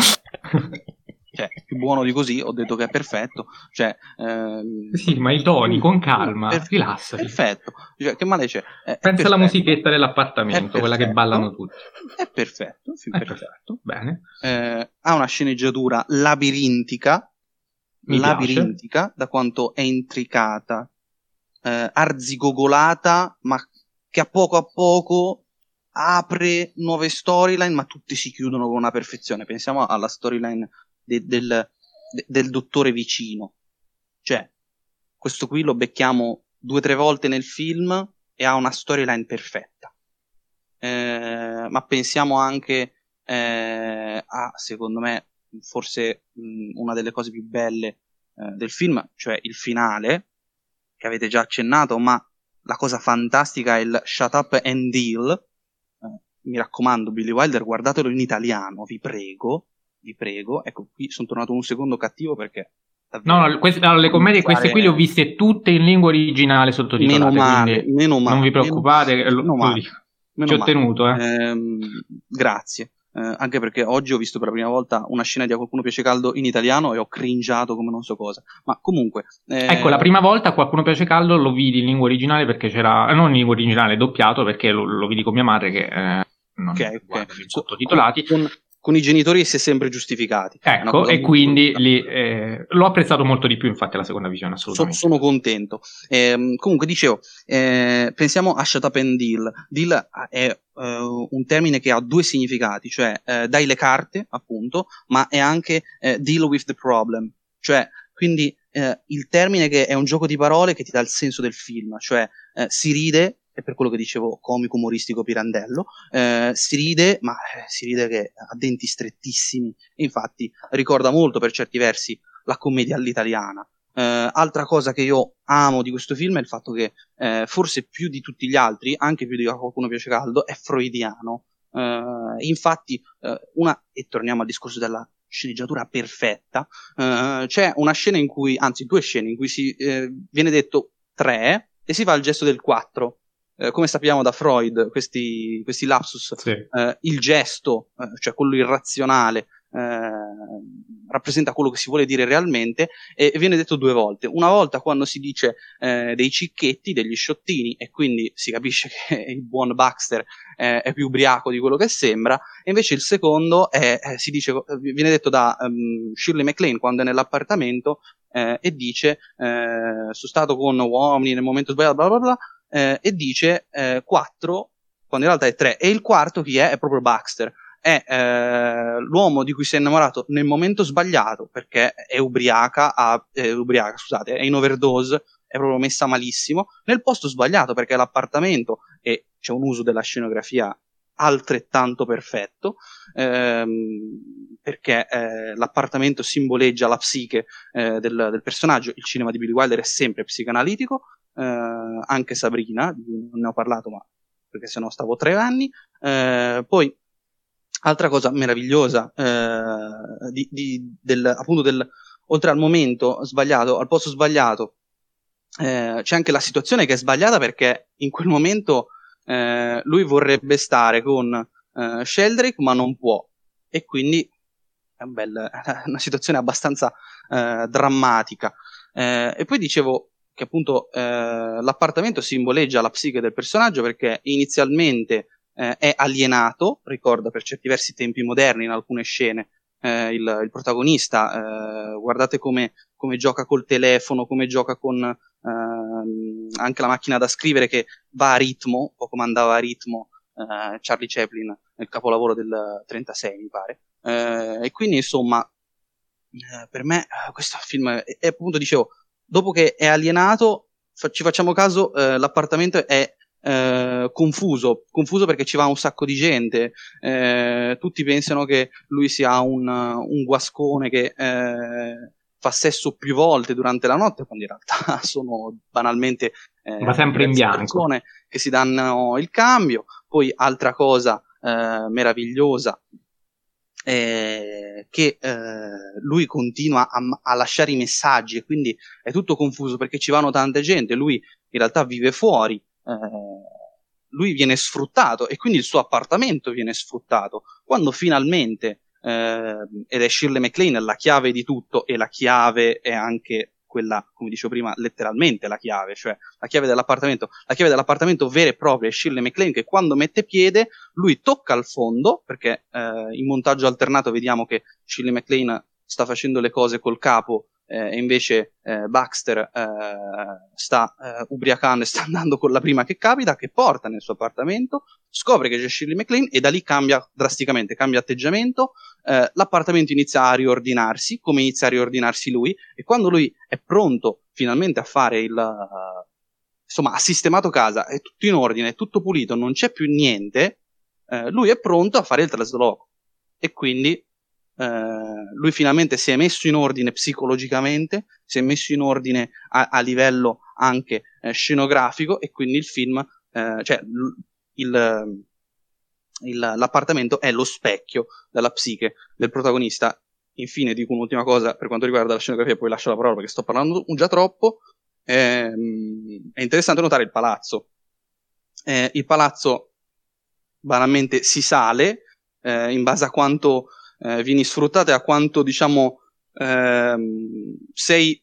cioè, più buono di così, ho detto che è perfetto. Cioè, ehm, sì, ma i toni, con calma, per, rilassati. Perfetto. Cioè, che male c'è? È, Pensa alla musichetta dell'appartamento, quella che ballano tutti. È perfetto, è perfetto. perfetto. Bene. Eh, ha una sceneggiatura labirintica, Mi labirintica, piace. da quanto è intricata, eh, arzigogolata, ma che a poco a poco apre nuove storyline, ma tutte si chiudono con una perfezione. Pensiamo alla storyline de, del, de, del dottore vicino. Cioè, questo qui lo becchiamo due o tre volte nel film e ha una storyline perfetta. Eh, ma pensiamo anche eh, a, secondo me, forse mh, una delle cose più belle eh, del film, cioè il finale, che avete già accennato, ma la cosa fantastica è il Shut Up and Deal. Eh, mi raccomando, Billy Wilder, guardatelo in italiano, vi prego, vi prego. Ecco, qui sono tornato un secondo cattivo perché No, no, queste, no, le commedie queste qui le ho viste tutte in lingua originale sottotitolate. Meno male, meno male. Non vi preoccupate, meno, lo, meno male, ci ho tenuto. Eh. Ehm, grazie. Eh, anche perché oggi ho visto per la prima volta una scena di A qualcuno piace caldo in italiano e ho cringiato come non so cosa. Ma comunque. Eh... Ecco, la prima volta a qualcuno piace caldo lo vidi in lingua originale perché c'era. Non in lingua originale, doppiato perché lo, lo vidi con mia madre che. Eh, non ok, ok. Sottotitolati. Con, con i genitori si è sempre giustificati. Ecco, e quindi lì, eh, l'ho apprezzato molto di più, infatti, la seconda visione, assolutamente. So, sono contento. Eh, comunque, dicevo, eh, pensiamo a shut up and deal. Deal è uh, un termine che ha due significati, cioè uh, dai le carte, appunto, ma è anche uh, deal with the problem. Cioè, quindi il termine che è un gioco di parole che ti dà il senso del film, cioè si ride è per quello che dicevo comico umoristico Pirandello, eh, si ride, ma eh, si ride che ha denti strettissimi, infatti ricorda molto per certi versi la commedia all'italiana. Eh, altra cosa che io amo di questo film è il fatto che eh, forse più di tutti gli altri, anche più di qualcuno piace caldo, è freudiano. Eh, infatti, una, e torniamo al discorso della sceneggiatura perfetta, c'è una scena in cui, anzi due scene in cui si viene detto tre e si fa il gesto del 4 eh, come sappiamo da Freud, questi, questi lapsus, sì. eh, il gesto, eh, cioè quello irrazionale, eh, rappresenta quello che si vuole dire realmente e viene detto due volte. Una volta quando si dice eh, dei cicchetti, degli sciottini e quindi si capisce *laughs* che il buon Baxter eh, è più ubriaco di quello che sembra, e invece il secondo è, si dice, viene detto da um, Shirley MacLaine quando è nell'appartamento e dice sono stato con uomini nel momento sbagliato, bla bla bla, eh, e dice eh, 4 quando in realtà è 3 e il quarto chi è? È proprio Baxter. È eh, l'uomo di cui si è innamorato nel momento sbagliato perché è ubriaca, ha, è ubriaca scusate, è in overdose è proprio messa malissimo nel posto sbagliato perché è l'appartamento e c'è un uso della scenografia altrettanto perfetto ehm, perché eh, l'appartamento simboleggia la psiche eh, del, del, personaggio. Il cinema di Billy Wilder è sempre psicanalitico eh, anche Sabrina, non ne ho parlato, ma perché sennò stavo tre anni. Eh, poi, altra cosa meravigliosa, eh, di, di, del, appunto del, oltre al momento sbagliato, al posto sbagliato, eh, c'è anche la situazione che è sbagliata perché in quel momento eh, lui vorrebbe stare con eh, Sheldrake, ma non può. E quindi è un bel, *laughs* una situazione abbastanza eh, drammatica. Eh, e poi dicevo, che appunto eh, l'appartamento simboleggia la psiche del personaggio perché inizialmente eh, è alienato, ricorda per certi versi tempi moderni in alcune scene, eh, il, il, protagonista, eh, guardate come, come, gioca col telefono, come gioca con ehm, anche la macchina da scrivere che va a ritmo, o comandava a ritmo eh, Charlie Chaplin nel capolavoro del 36 mi pare. Eh, e quindi insomma, per me questo film è, è appunto, dicevo, dopo che è alienato, fa- ci facciamo caso, eh, l'appartamento è eh, confuso, confuso perché ci va un sacco di gente, eh, tutti pensano che lui sia un, un guascone che eh, fa sesso più volte durante la notte, quando in realtà *laughs* sono banalmente eh, Ma sempre in bianco. persone che si danno il cambio. Poi altra cosa eh, meravigliosa eh, che eh, lui continua a, a, lasciare i messaggi e quindi è tutto confuso perché ci vanno tante gente, lui in realtà vive fuori, eh, lui viene sfruttato e quindi il suo appartamento viene sfruttato. Quando finalmente, eh, ed è Shirley MacLaine la chiave di tutto e la chiave è anche quella, come dicevo prima, letteralmente la chiave, cioè la chiave dell'appartamento. La chiave dell'appartamento vera e propria è Shirley MacLaine che quando mette piede lui tocca il fondo, perché eh, in montaggio alternato vediamo che Shirley MacLaine sta facendo le cose col capo e invece eh, Baxter eh, sta eh, ubriacando e sta *laughs* andando con la prima che capita, che porta nel suo appartamento, scopre che c'è Shirley MacLaine e da lì cambia drasticamente, cambia atteggiamento, eh, l'appartamento inizia a riordinarsi, come inizia a riordinarsi lui, e quando lui è pronto finalmente a fare il... Insomma, ha sistemato casa, è tutto in ordine, è tutto pulito, non c'è più niente, eh, lui è pronto a fare il trasloco. E quindi eh, lui finalmente si è messo in ordine psicologicamente, si è messo in ordine a, a livello anche eh, scenografico e quindi il film, eh, cioè il, il, l'appartamento è lo specchio della psiche del protagonista. Infine dico un'ultima cosa per quanto riguarda la scenografia, poi lascio la parola perché sto parlando già troppo. Eh, è interessante notare il palazzo. Eh, il palazzo banalmente si sale eh, in base a quanto eh, vieni sfruttato e a quanto diciamo ehm, sei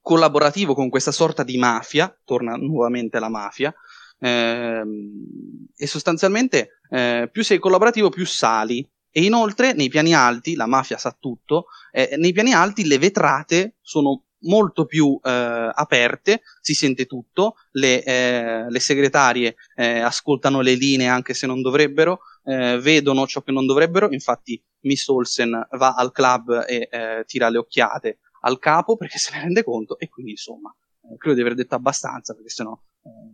collaborativo con questa sorta di mafia, torna nuovamente la mafia, ehm, e sostanzialmente eh, più sei collaborativo più sali. E inoltre nei piani alti, la mafia sa tutto, eh, nei piani alti le vetrate sono molto più eh, aperte, si sente tutto, le, eh, le segretarie eh, ascoltano le linee anche se non dovrebbero, eh, vedono ciò che non dovrebbero, infatti Miss Olsen va al club e eh, tira le occhiate al capo perché se ne rende conto e quindi insomma eh, credo di aver detto abbastanza perché sennò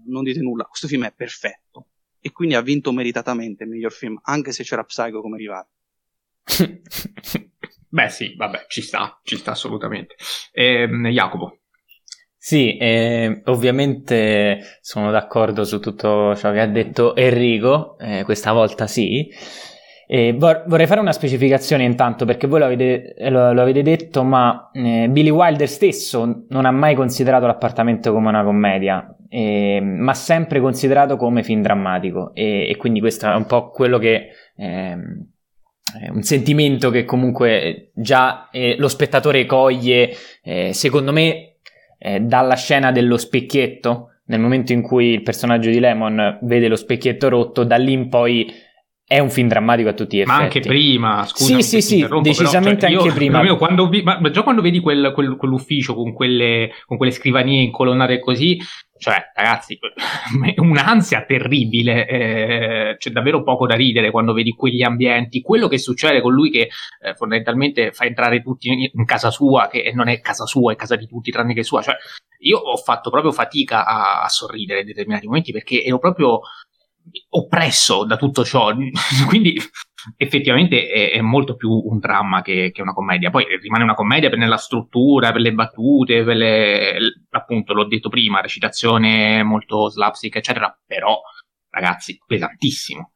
non dite nulla, questo film è perfetto e quindi ha vinto meritatamente il miglior film anche se c'era Psycho come rivale. *laughs* Beh, sì, vabbè, ci sta, ci sta assolutamente. Eh, Jacopo. Sì, eh, ovviamente sono d'accordo su tutto ciò che ha detto Enrico, eh, questa volta sì. Eh, vor- vorrei fare una specificazione intanto perché voi lo avete, lo, lo avete detto, ma eh, Billy Wilder stesso non ha mai considerato l'appartamento come una commedia, eh, ma sempre considerato come film drammatico. E, e, quindi questo è un po' quello che ehm, un sentimento che comunque già eh, lo spettatore coglie, eh, secondo me, eh, dalla scena dello specchietto, nel momento in cui il personaggio di Lemon vede lo specchietto rotto, da lì in poi è un film drammatico a tutti gli effetti. Ma anche prima, scusa. Sì, sì, sì, decisamente però, cioè, anche prima. Mio, quando vi, ma già quando vedi quel, quel, quell'ufficio con quelle, con quelle scrivanie incolonnate così, cioè, ragazzi, *laughs* un'ansia terribile, eh, c'è davvero poco da ridere quando vedi quegli ambienti. Quello che succede con lui che eh, fondamentalmente fa entrare tutti in, in, casa sua, che non è casa sua, è casa di tutti tranne che sua. Cioè, io ho fatto proprio fatica a, a sorridere in determinati momenti perché ero proprio oppresso da tutto ciò. *laughs* Quindi effettivamente è, è, molto più un dramma che, che, una commedia. Poi rimane una commedia per nella struttura, per le battute, per le, appunto, l'ho detto prima, recitazione molto slapstick, eccetera, però ragazzi, pesantissimo.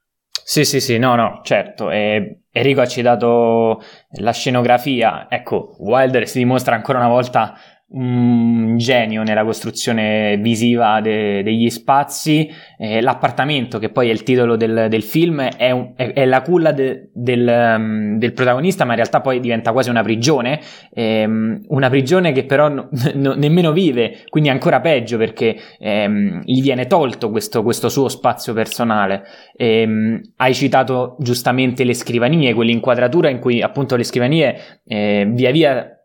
Sì, sì, sì, no, no, certo. E Enrico ha citato la scenografia. Ecco, Wilder si dimostra ancora una volta un genio nella costruzione visiva de- degli spazi. Eh, l'appartamento, che poi è il titolo del, del film, è, un, è, è, la culla de- del, um, del, protagonista, ma in realtà poi diventa quasi una prigione. Um, una prigione che però no, *laughs* no, nemmeno vive, quindi ancora peggio perché um, gli viene tolto questo, questo suo spazio personale. hai citato giustamente le scrivanie, quell'inquadratura in cui appunto le scrivanie eh, via via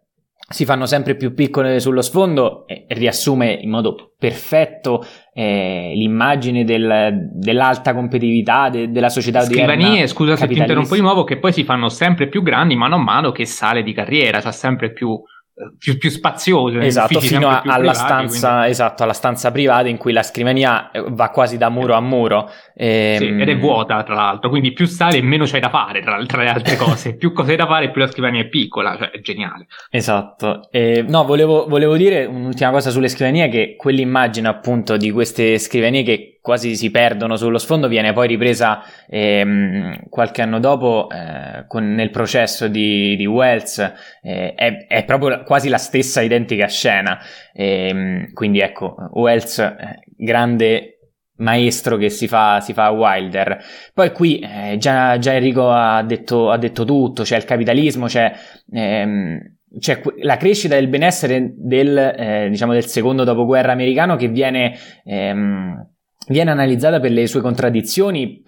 si fanno sempre più piccole sullo sfondo e riassume in modo perfetto eh, l'immagine del, dell'alta competitività de, della società Scrivanie, scusa se ti interrompo di nuovo, che poi si fanno sempre più grandi mano a mano che sale di carriera, c'ha sempre più più, più spazioso. Esatto, fino a, alla, privati, stanza, quindi... esatto, alla stanza privata in cui la scrivania eh, va quasi da muro a muro. E... Sì, ed è vuota, tra l'altro, quindi più sale meno c'hai da fare, tra, tra le altre *laughs* cose. più cose hai da fare, più la scrivania è piccola, cioè è geniale. Esatto. E, no, volevo, volevo dire un'ultima cosa sulle scrivanie, che quell'immagine appunto di queste scrivanie che quasi si perdono sullo sfondo, viene poi ripresa ehm, qualche anno dopo eh, con, nel processo di, di Wells, eh, è, è, proprio quasi la stessa identica scena. Ehm, quindi ecco, Wells, eh, grande maestro che si fa, si fa Wilder. Poi qui eh, già, già, Enrico ha detto, ha detto, tutto, c'è il capitalismo, c'è... Ehm, c'è la crescita del benessere del, eh, diciamo del secondo dopoguerra americano che viene ehm, viene analizzata per le sue contraddizioni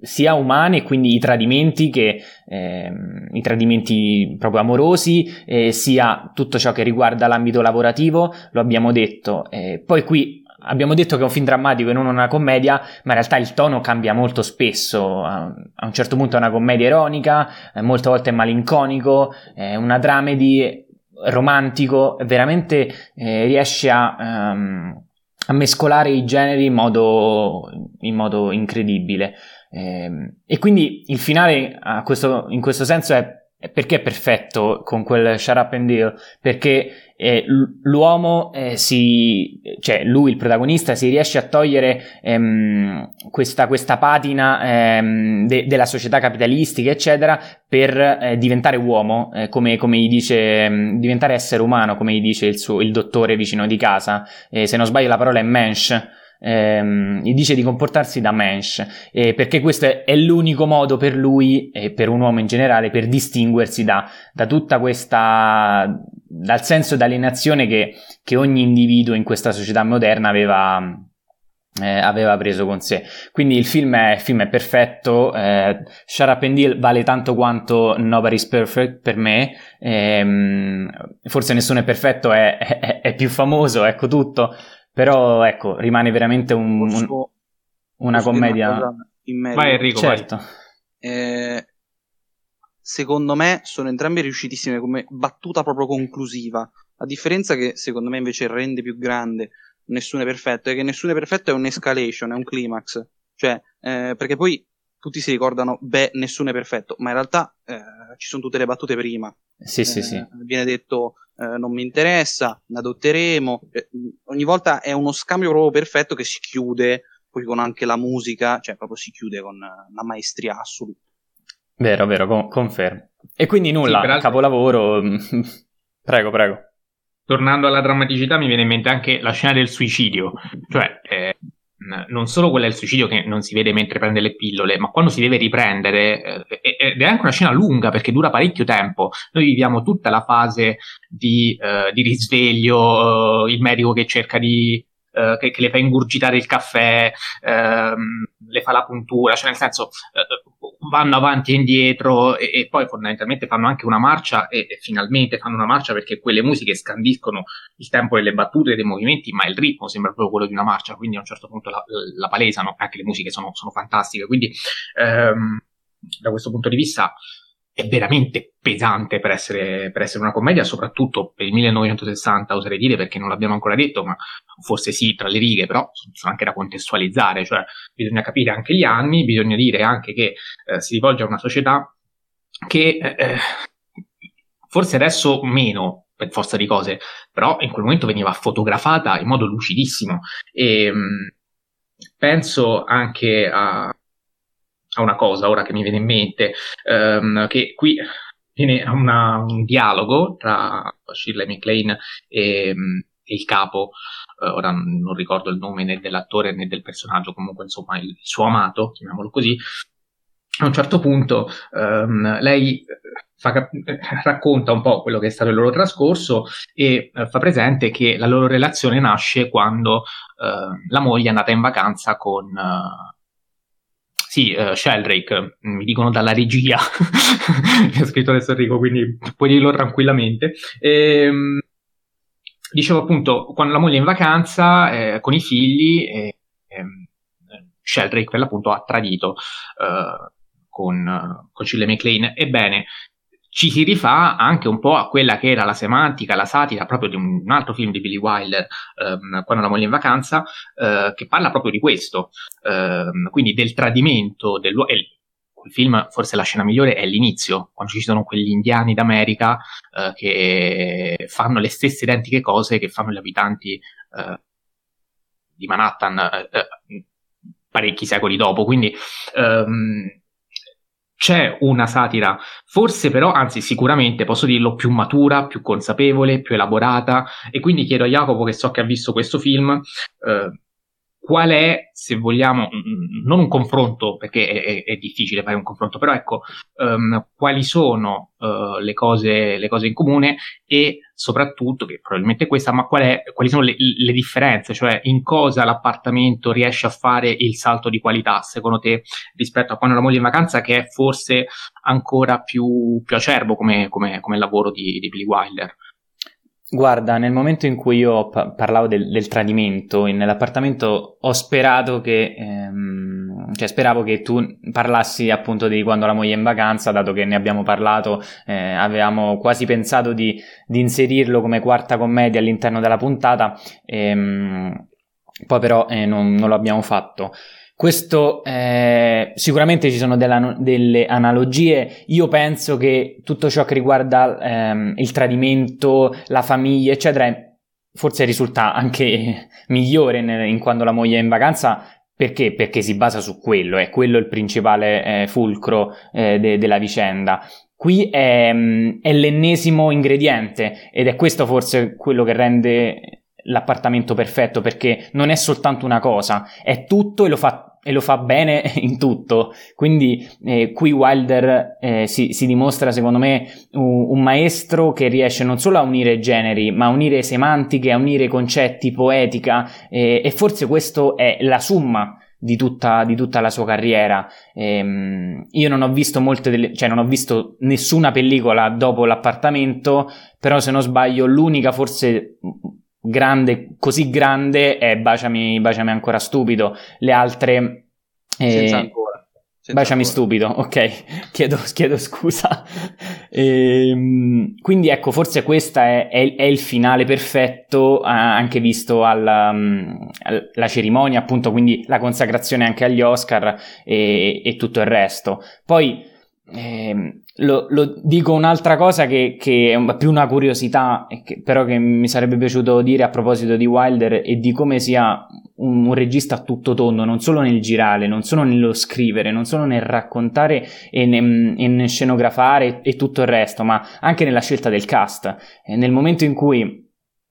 sia umane, quindi i tradimenti, che, eh, i tradimenti proprio amorosi, eh, sia tutto ciò che riguarda l'ambito lavorativo, lo abbiamo detto. Eh, poi qui abbiamo detto che è un film drammatico e non una commedia, ma in realtà il tono cambia molto spesso. A, un certo punto è una commedia ironica, eh, molte volte è malinconico, è una dramedy romantico, veramente eh, riesce a... Um, a mescolare i generi in modo, in modo incredibile. Eh, e quindi il finale questo, in questo senso è perché è perfetto con quel Shut Up and Deal? Perché eh, l'uomo eh, si, cioè lui, il protagonista, si riesce a togliere ehm, questa, questa, patina ehm, de, della società capitalistica, eccetera, per eh, diventare uomo, eh, come, come, gli dice, ehm, diventare essere umano, come gli dice il, suo, il dottore vicino di casa. Eh, se non sbaglio, la parola è mensch ehm, gli dice di comportarsi da mensch, eh, perché questo è, l'unico modo per lui e per un uomo in generale per distinguersi da, da tutta questa, dal senso d'alienazione che, che ogni individuo in questa società moderna aveva, eh, aveva preso con sé. Quindi il film è, il film è perfetto, eh, Shut Up and Deal vale tanto quanto Nobody's Perfect per me, ehm, forse nessuno è perfetto, è, è, è, più famoso, ecco tutto, però ecco, rimane veramente un, un, una commedia. Una vai Enrico, certo. Vai. Eh, secondo me sono entrambe riuscitissime come battuta proprio conclusiva. La differenza che secondo me invece rende più grande Nessuno è perfetto è che Nessuno è perfetto è un'escalation, è un climax. Cioè, eh, perché poi tutti si ricordano, beh, nessuno è perfetto, ma in realtà eh, ci sono tutte le battute prima. Sì, sì, sì. Eh, viene detto eh, non mi interessa, ne adotteremo. Eh, ogni volta è uno scambio proprio perfetto che si chiude poi con anche la musica, cioè proprio si chiude con una maestria assoluta. Vero, vero, con- confermo. E quindi nulla, sì, capolavoro. *laughs* prego, prego. Tornando alla drammaticità, mi viene in mente anche la scena del suicidio, cioè eh, non solo quella del suicidio che non si vede mentre prende le pillole, ma quando si deve riprendere, eh, ed è anche una scena lunga perché dura parecchio tempo. Noi viviamo tutta la fase di, eh, di risveglio, eh, il medico che cerca di eh, che, che, le fa ingurgitare il caffè, ehm, le fa la puntura, cioè nel senso eh, vanno avanti e indietro e, e, poi fondamentalmente fanno anche una marcia e, e, finalmente fanno una marcia perché quelle musiche scandiscono il tempo delle battute e dei movimenti, ma il ritmo sembra proprio quello di una marcia, quindi a un certo punto la, la palesano, anche le musiche sono, sono fantastiche, quindi ehm, da questo punto di vista è veramente pesante per essere, per essere, una commedia, soprattutto per il 1960, oserei dire, perché non l'abbiamo ancora detto, ma forse sì, tra le righe, però sono anche da contestualizzare, cioè bisogna capire anche gli anni, bisogna dire anche che eh, si rivolge a una società che eh, eh, forse adesso meno, per forza di cose, però in quel momento veniva fotografata in modo lucidissimo. E mh, mm, penso anche a a una cosa ora che mi viene in mente, ehm, che qui viene una, un dialogo tra Shirley MacLaine e, e il capo, eh, ora non ricordo il nome né dell'attore né del personaggio, comunque insomma il, il suo amato, chiamiamolo così, a un certo punto ehm, lei fa, racconta un po' quello che è stato il loro trascorso e eh, fa presente che la loro relazione nasce quando eh, la moglie è andata in vacanza con, eh, sì, uh, Sheldrake, mi dicono dalla regia, *laughs* mi ha scritto adesso Enrico, quindi puoi dirlo tranquillamente. Ehm, dicevo appunto, quando la moglie è in vacanza eh, con i figli, eh, Sheldrake per l'appunto ha tradito uh, con, con Shirley MacLaine. Ebbene, ci si rifà anche un po' a quella che era la semantica, la satira proprio di un, altro film di Billy Wilder, ehm, Quando la moglie è in vacanza, eh, che parla proprio di questo, ehm, quindi del tradimento dell'uomo. Il film, forse la scena migliore è l'inizio, quando ci sono quegli indiani d'America eh, che fanno le stesse identiche cose che fanno gli abitanti eh, di Manhattan eh, eh, parecchi secoli dopo. Quindi ehm, c'è una satira, forse però, anzi sicuramente posso dirlo, più matura, più consapevole, più elaborata. E quindi chiedo a Jacopo che so che ha visto questo film eh, qual è, se vogliamo, non un confronto, perché è, è, è difficile fare un confronto, però ecco, um, quali sono uh, le, cose, le, cose, in comune e soprattutto, che probabilmente questa, ma qual è, quali sono le, le, differenze, cioè in cosa l'appartamento riesce a fare il salto di qualità, secondo te, rispetto a quando la moglie in vacanza, che è forse ancora più, più acerbo come, come, come lavoro di, di Billy Wilder? Guarda, nel momento in cui io pa- parlavo del, del tradimento nell'appartamento, ho sperato che, ehm, cioè speravo che tu parlassi appunto di quando la moglie è in vacanza, dato che ne abbiamo parlato, eh, avevamo quasi pensato di, di, inserirlo come quarta commedia all'interno della puntata, ehm, poi però eh, non, non abbiamo fatto. Questo eh, sicuramente ci sono della, delle analogie. Io penso che tutto ciò che riguarda ehm, il tradimento, la famiglia, eccetera, forse risulta anche *laughs* migliore in, in quando la moglie è in vacanza. Perché? Perché si basa su quello, è quello il principale eh, fulcro eh, de- della vicenda. Qui è, è l'ennesimo ingrediente ed è questo forse quello che rende l'appartamento perfetto perché non è soltanto una cosa, è tutto e lo fa, e lo fa bene *laughs* in tutto. Quindi eh, qui Wilder eh, si, si, dimostra, secondo me, un, un, maestro che riesce non solo a unire generi, ma a unire semantiche, a unire concetti, poetica, eh, e forse questo è la summa. Di tutta, di tutta la sua carriera. Ehm, io non ho visto molte delle, cioè non ho visto nessuna pellicola dopo l'appartamento, però se non sbaglio l'unica forse grande, così grande è Baciami, Baciami ancora stupido. Le altre... Eh, Senza ancora. Senza Baciami ancora. stupido, *laughs* ok, chiedo, chiedo scusa. ehm, quindi ecco, forse questo è, è, è, il finale perfetto, anche visto alla, um, alla, cerimonia, appunto, quindi la consacrazione anche agli Oscar e, e tutto il resto. Poi eh, lo, lo, dico un'altra cosa che, che, è più una curiosità, che, però che mi sarebbe piaciuto dire a proposito di Wilder e di come sia un, un, regista a tutto tondo, non solo nel girare, non solo nello scrivere, non solo nel raccontare e, ne, e nel scenografare e, tutto il resto, ma anche nella scelta del cast. E nel momento in cui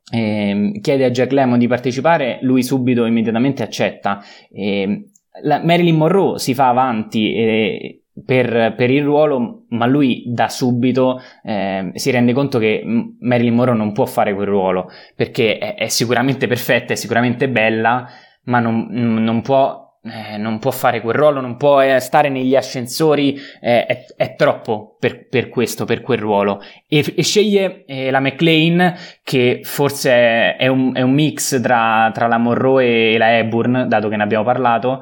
eh, chiede a Jack Lemmon di partecipare, lui subito, immediatamente accetta. Eh, la, Marilyn Monroe si fa avanti e per, per, il ruolo, ma lui da subito eh, si rende conto che Marilyn Monroe non può fare quel ruolo perché è, è sicuramente perfetta, è sicuramente bella, ma non, non, può, eh, non può, fare quel ruolo, non può eh, stare negli ascensori, è, è, troppo per, per, questo, per quel ruolo. E, e sceglie eh, la McLean, che forse è un, è un mix tra, tra la Monroe e la Hepburn, dato che ne abbiamo parlato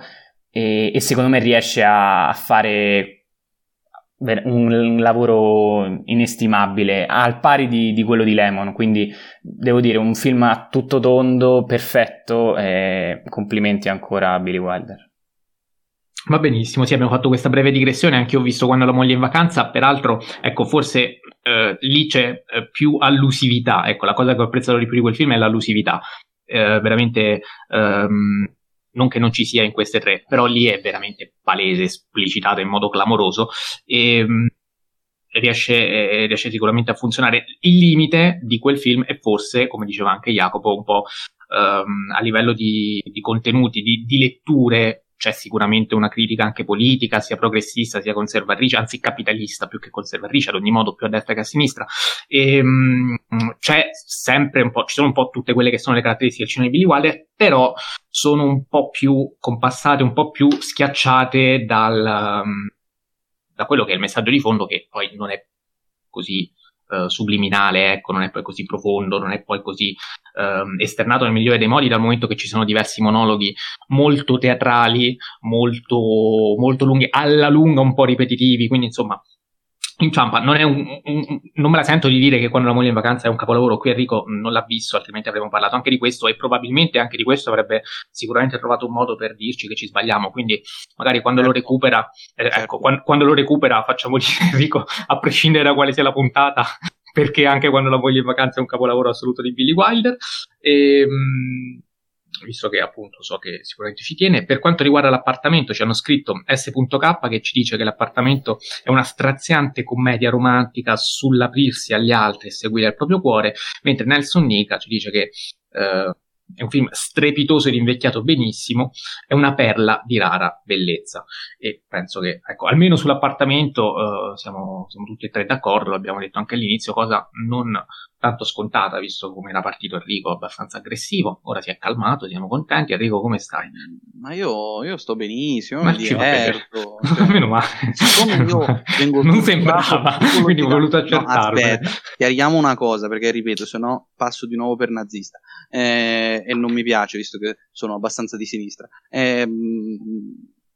e, e secondo me riesce a, fare un lavoro inestimabile al pari di, di, quello di Lemon. Quindi devo dire un film a tutto tondo perfetto e complimenti ancora a Billy Wilder. Va benissimo, sì, abbiamo fatto questa breve digressione, anche io ho visto quando la moglie è in vacanza, peraltro, ecco, forse eh, lì c'è eh, più allusività, ecco, la cosa che ho apprezzato di più di quel film è l'allusività, eh, veramente ehm, non che non ci sia in queste tre, però lì è veramente palese, esplicitato in modo clamoroso e mh, riesce, eh, riesce, sicuramente a funzionare. Il limite di quel film è forse, come diceva anche Jacopo, un po' ehm, a livello di, di contenuti, di, di letture c'è sicuramente una critica anche politica, sia progressista sia conservatrice, anzi capitalista più che conservatrice, ad ogni modo più a destra che a sinistra. E, mh, c'è sempre un po', ci sono un po' tutte quelle che sono le caratteristiche del cinema di Billy Wilder, però sono un po' più compassate, un po' più schiacciate dal, um, da quello che è il messaggio di fondo, che poi non è così uh, subliminale, ecco, non è poi così profondo, non è poi così uh, esternato nel migliore dei modi, dal momento che ci sono diversi monologhi molto teatrali, molto, molto lunghi, alla lunga un po' ripetitivi, quindi insomma inciampa. Non, un, un, non, me la sento di dire che quando la moglie è in vacanza è un capolavoro. Qui Enrico non l'ha visto, altrimenti avremmo parlato anche di questo. E probabilmente anche di questo avrebbe sicuramente trovato un modo per dirci che ci sbagliamo. Quindi, magari quando certo. lo recupera, eh, certo. ecco, quando, quando, lo recupera, facciamo *laughs* dire Enrico, a prescindere da quale sia la puntata, perché anche quando la moglie è in vacanza è un capolavoro assoluto di Billy Wilder. E, ehm, visto che appunto so che sicuramente ci tiene. Per quanto riguarda l'appartamento, ci hanno scritto S.K che ci dice che l'appartamento è una straziante commedia romantica sull'aprirsi agli altri e seguire il proprio cuore, mentre Nelson Nica ci dice che eh, è un film strepitoso ed invecchiato benissimo, è una perla di rara bellezza. E penso che, ecco, almeno sull'appartamento eh, siamo, siamo, tutti e tre d'accordo, l'abbiamo detto anche all'inizio, cosa non tanto scontata, visto come era partito Enrico abbastanza aggressivo, ora si è calmato, siamo contenti. Enrico, come stai? Ma io, io sto benissimo, Ma mi diverto. *laughs* Cioè, Meno male. Siccome io *laughs* vengo non sembrava, *laughs* quindi ho voluto accertarlo. No, aspetta, chiariamo una cosa, perché ripeto, se no passo di nuovo per nazista. Eh, e non mi piace, visto che sono abbastanza di sinistra. Eh,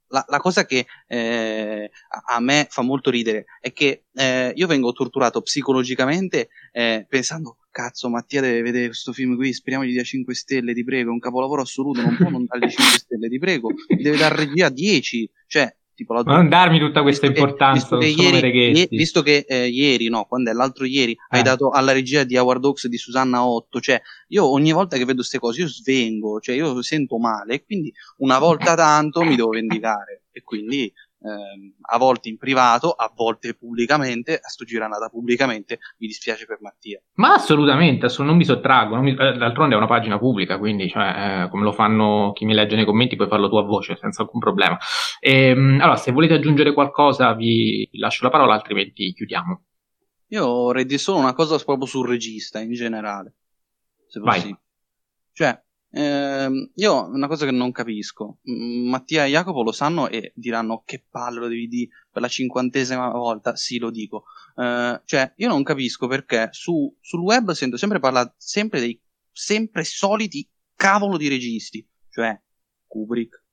la, la, cosa che eh, a, a, me fa molto ridere è che eh, io vengo torturato psicologicamente eh, pensando cazzo Mattia deve vedere questo film qui, speriamo gli dia 5 stelle, ti prego, è un capolavoro assoluto, non può non dargli 5 *laughs* stelle, ti prego, deve dar regia 10, cioè tipo la... non darmi tutta questa importanza che, visto, che ieri, visto che eh, ieri, no, quando è l'altro ieri, eh. hai dato alla regia di Howard Hawks di Susanna 8, cioè io ogni volta che vedo queste cose io svengo, cioè io sento male e quindi una volta *laughs* tanto mi devo vendicare e quindi eh, a volte in privato, a volte pubblicamente, a sto giro è andata pubblicamente, mi dispiace per Mattia. Ma assolutamente, assolut- non mi sottraggo, non mi, eh, d'altronde è una pagina pubblica, quindi cioè, eh, come lo fanno chi mi legge nei commenti puoi farlo tu a voce senza alcun problema. E, ehm, allora, se volete aggiungere qualcosa vi lascio la parola, altrimenti chiudiamo. Io vorrei dire solo una cosa proprio sul regista in generale, se possibile. Vai. Cioè, eh, io una cosa che non capisco, Mattia e Jacopo lo sanno e diranno che palle lo devi dire per la cinquantesima volta, sì lo dico, eh, cioè io non capisco perché su, sul web sento sempre parlare sempre dei sempre soliti cavolo di registi, cioè Kubrick,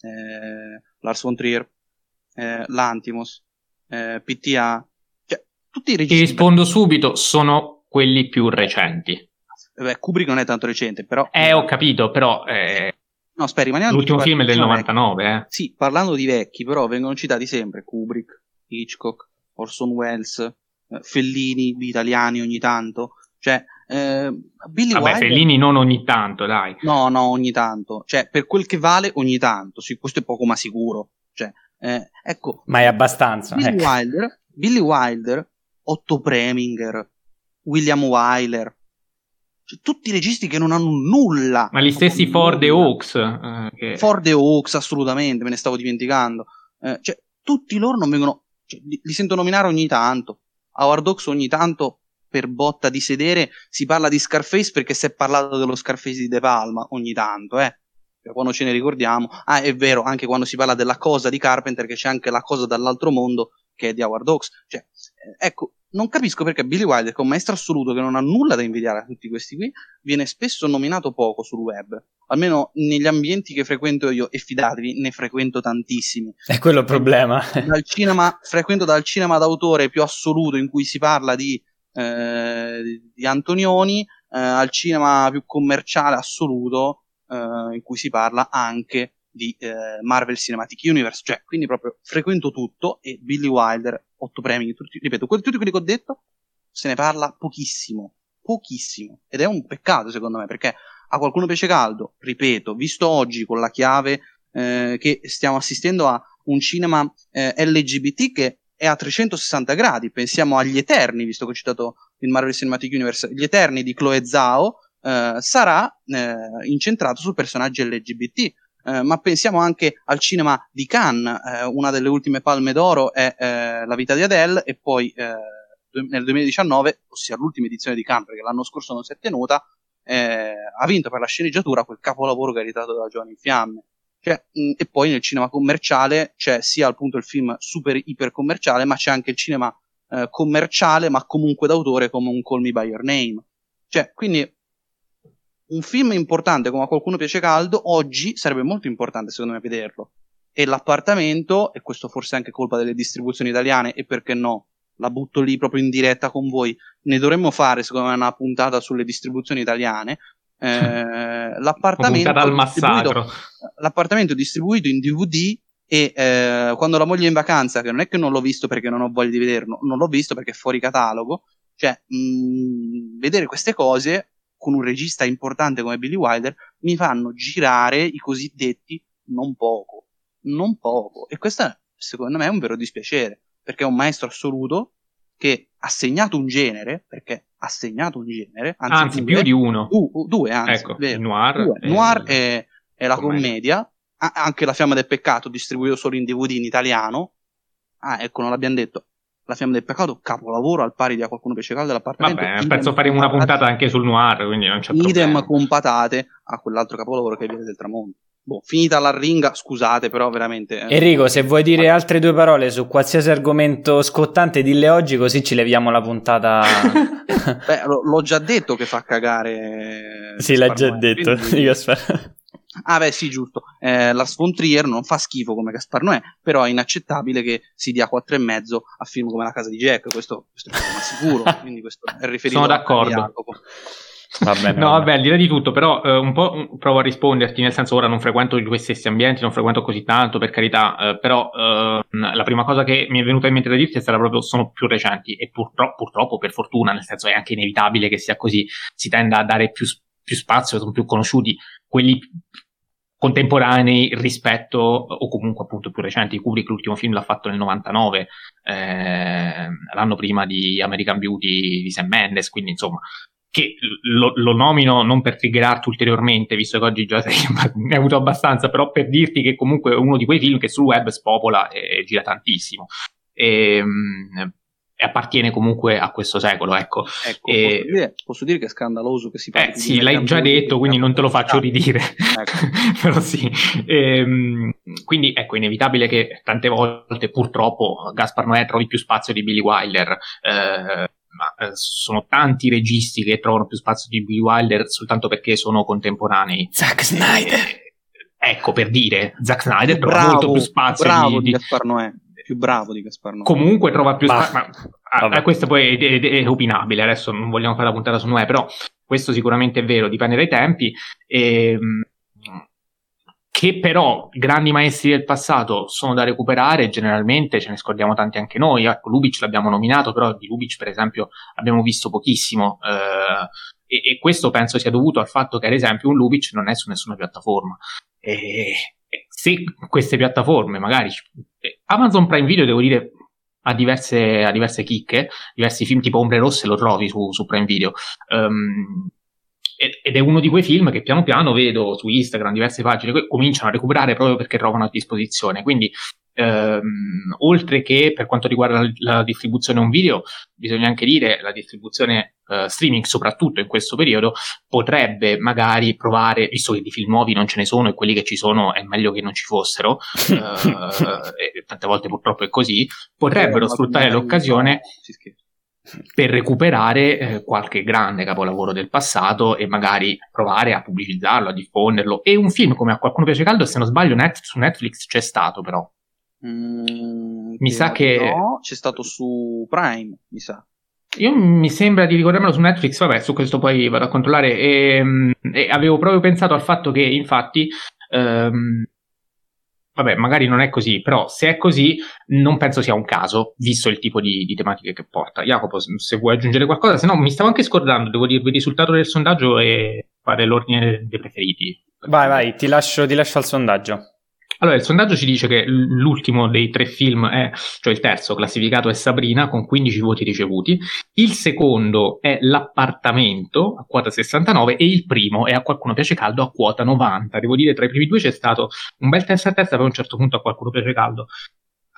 eh, Lars von Trier, eh, Lantimos, eh, PTA, cioè tutti i registi... Ti rispondo subito, sono quelli più recenti. Beh, Kubrick non è tanto recente, però. Eh, ho capito, però. Eh... No, aspetta, rimaniamo. L'ultimo film è del 99, eh. Sì, parlando di vecchi, però vengono citati sempre Kubrick, Hitchcock, Orson Welles, eh, Fellini, gli italiani ogni tanto. Cioè, eh, Billy Vabbè, Wilder... Fellini non ogni tanto, dai. No, no, ogni tanto. Cioè, per quel che vale, ogni tanto. Sì, questo è poco ma sicuro. Cioè, eh, ecco. Ma è abbastanza. Billy ecco. Wilder, Billy Wilder, Otto Preminger, William Wyler, cioè, tutti i registi che non hanno nulla. Ma gli stessi Ford e Hawks. Eh, che... Ford e Hawks, assolutamente, me ne stavo dimenticando. Eh, cioè, tutti loro non vengono. Cioè, li, li, sento nominare ogni tanto. Howard Hawks ogni tanto, per botta di sedere, si parla di Scarface perché si è parlato dello Scarface di De Palma ogni tanto, eh. Cioè, quando ce ne ricordiamo. Ah, è vero, anche quando si parla della cosa di Carpenter, che c'è anche la cosa dall'altro mondo, che è di Howard Hawks. Cioè, ecco, non capisco perché Billy Wilder, che è un maestro assoluto che non ha nulla da invidiare a tutti questi qui, viene spesso nominato poco sul web. Almeno negli ambienti che frequento io, e fidatevi, ne frequento tantissimi. È quello il problema. Dal cinema, frequento dal cinema d'autore più assoluto in cui si parla di, eh, di Antonioni, eh, al cinema più commerciale assoluto eh, in cui si parla anche di eh, Marvel Cinematic Universe, cioè quindi proprio frequento tutto e Billy Wilder, otto premi, tutti, ripeto, tutti quelli che ho detto se ne parla pochissimo, pochissimo ed è un peccato secondo me perché a qualcuno piace caldo, ripeto, visto oggi con la chiave eh, che stiamo assistendo a un cinema eh, LGBT che è a 360 gradi, pensiamo agli Eterni, visto che ho citato il Marvel Cinematic Universe, gli Eterni di Chloe Zhao, Uh, sarà uh, incentrato su personaggi LGBT. Eh, ma pensiamo anche al cinema di Cannes, eh, una delle ultime palme d'oro è eh, La vita di Adele e poi eh, nel 2019, ossia l'ultima edizione di Cannes, perché l'anno scorso non si è tenuta, ha vinto per la sceneggiatura quel capolavoro che ha editato da Giovanni in Fiamme. Cioè, mh, e poi nel cinema commerciale c'è sia appunto il film super iper commerciale, ma c'è anche il cinema commerciale, ma comunque d'autore come un Call Me By Your Name. Cioè, quindi un film importante come a qualcuno piace caldo, oggi sarebbe molto importante secondo me vederlo. E l'appartamento, e questo forse è anche colpa delle distribuzioni italiane, e perché no, la butto lì proprio in diretta con voi, ne dovremmo fare secondo me una puntata sulle distribuzioni italiane. Eh, l'appartamento, distribuito, l'appartamento distribuito in DVD e eh, quando la moglie è in vacanza, che non è che non l'ho visto perché non ho voglia di vederlo, non l'ho visto perché è fuori catalogo, cioè mh, mm, vedere queste cose con un regista importante come Billy Wilder, mi fanno girare i cosiddetti non poco, non poco. E questo secondo me è un vero dispiacere, perché è un maestro assoluto che ha segnato un genere, perché ha segnato un genere, anzi, anzi due, più di uno. Due, due anzi, ecco, vero, noir, due. E... noir è, è la commedia, anche La Fiamma del Peccato distribuito solo in DVD in italiano. Ah, ecco, non l'abbiamo detto. La Fiamma del Peccato, capolavoro al pari di A qualcuno piace caldo dell'appartamento. Vabbè, penso faremo una puntata anche sul noir, quindi non c'è idem problema. Idem con patate a quell'altro capolavoro che è Via del Tramonto. Boh, finita la ringa, scusate, però veramente. Eh. Enrico, se vuoi dire altre due parole su qualsiasi argomento scottante, dille oggi, così ci leviamo la puntata. *laughs* Beh, l- l'ho già detto che fa cagare. Sì, l'ha già detto. Quindi... Ah, beh, sì, giusto. Eh, Lars von Trier non fa schifo come Gaspar Noè, però è inaccettabile che si dia 4,5 a film come La casa di Jack. Questo, questo è ma sicuro. *laughs* quindi questo è riferito Sono d'accordo. Va bene, *laughs* no, vabbè, al di là di tutto, però eh, un po' provo a risponderti, nel senso ora non frequento questi stessi ambienti, non frequento così tanto, per carità, eh, però eh, la prima cosa che mi è venuta in mente da dirti è stata proprio sono più recenti e purtroppo, purtroppo, per fortuna, nel senso è anche inevitabile che sia così, si tenda a dare più, più spazio, sono più conosciuti quelli contemporanei rispetto o comunque appunto più recenti Kubrick l'ultimo film l'ha fatto nel 99 eh, l'anno prima di American Beauty di Sam Mendes quindi insomma che lo, lo, nomino non per triggerarti ulteriormente, visto che oggi già sei, *laughs* ne hai avuto abbastanza, però per dirti che comunque è uno di quei film che sul web spopola e, e gira tantissimo. E, um, e, appartiene comunque a questo secolo, ecco. ecco e, posso, dire, posso, dire, che è scandaloso che si parli eh, Sì, l'hai già detto, quindi non te lo faccio ridire. Ecco. *laughs* però sì. E, um, quindi ecco, è inevitabile che tante volte purtroppo Gaspar Noè trovi più spazio di Billy Wilder. Eh, ma eh, sono tanti registi che trovano più spazio di Billy Wilder soltanto perché sono contemporanei. Zack Snyder. Eh, ecco, per dire, Zack Snyder trova molto più spazio bravo di, di Gaspar Noè. Più bravo di Gaspar Noè. Comunque trova più spazio. Ma, ah, questo poi è, è, è, opinabile. Adesso non vogliamo fare la puntata su Noè, però questo sicuramente è vero, dipende dai tempi. E, ehm, che però grandi maestri del passato sono da recuperare, generalmente ce ne scordiamo tanti anche noi, ecco, Lubic l'abbiamo nominato, però di Lubic per esempio abbiamo visto pochissimo eh, e, e, questo penso sia dovuto al fatto che ad esempio un Lubic non è su nessuna piattaforma e, e se queste piattaforme magari Amazon Prime Video devo dire ha diverse, ha diverse chicche, diversi film tipo Ombre Rosse lo trovi su, su Prime Video um, ed è uno di quei film che piano piano vedo su Instagram, diverse pagine, cominciano a recuperare proprio perché trovano a disposizione. Quindi, ehm, oltre che per quanto riguarda la, la, distribuzione un video, bisogna anche dire la distribuzione eh, streaming, soprattutto in questo periodo, potrebbe magari provare, visto che di film nuovi non ce ne sono e quelli che ci sono è meglio che non ci fossero, *laughs* eh, tante volte purtroppo è così, potrebbero sfruttare l'occasione. Per recuperare eh, qualche grande capolavoro del passato e magari provare a pubblicizzarlo, a diffonderlo. E un film come A qualcuno piace caldo, se non sbaglio, net- su Netflix c'è stato però. Mm, mi sa che... No, c'è stato su Prime, mi sa. Io mi sembra di ricordarmelo su Netflix, vabbè, su questo poi vado a controllare. E, ehm, e avevo proprio pensato al fatto che, infatti, ehm, vabbè, magari non è così, però se è così non penso sia un caso, visto il tipo di, di tematiche che porta. Jacopo, se vuoi aggiungere qualcosa, se no mi stavo anche scordando, devo dirvi il risultato del sondaggio e fare l'ordine dei preferiti. Vai, vai, ti lascio, ti lascio al sondaggio. Allora, il sondaggio ci dice che l'ultimo dei tre film è, cioè il terzo classificato è Sabrina con 15 voti ricevuti, il secondo è L'appartamento a quota 69 e il primo è A qualcuno piace caldo a quota 90. Devo dire, tra i primi due c'è stato un bel testa a testa, poi a un certo punto A qualcuno piace caldo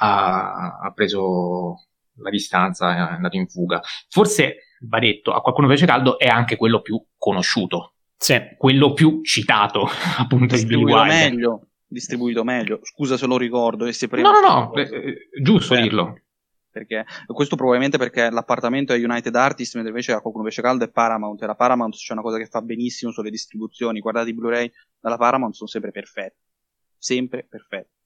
ha, ha preso la distanza, è andato in fuga. Forse, va detto, A qualcuno piace caldo è anche quello più conosciuto. Sì. Quello più citato, *laughs* appunto, di Billy Wilder. meglio distribuito meglio. Scusa se lo ricordo. E se no, no, no, eh, eh, giusto Beh, dirlo. Perché, questo probabilmente perché l'appartamento è United Artists, mentre invece a qualcuno invece caldo è Paramount. E la Paramount c'è una cosa che fa benissimo sulle distribuzioni. Guardate i Blu-ray dalla Paramount, sono sempre perfetti. Sempre perfetti.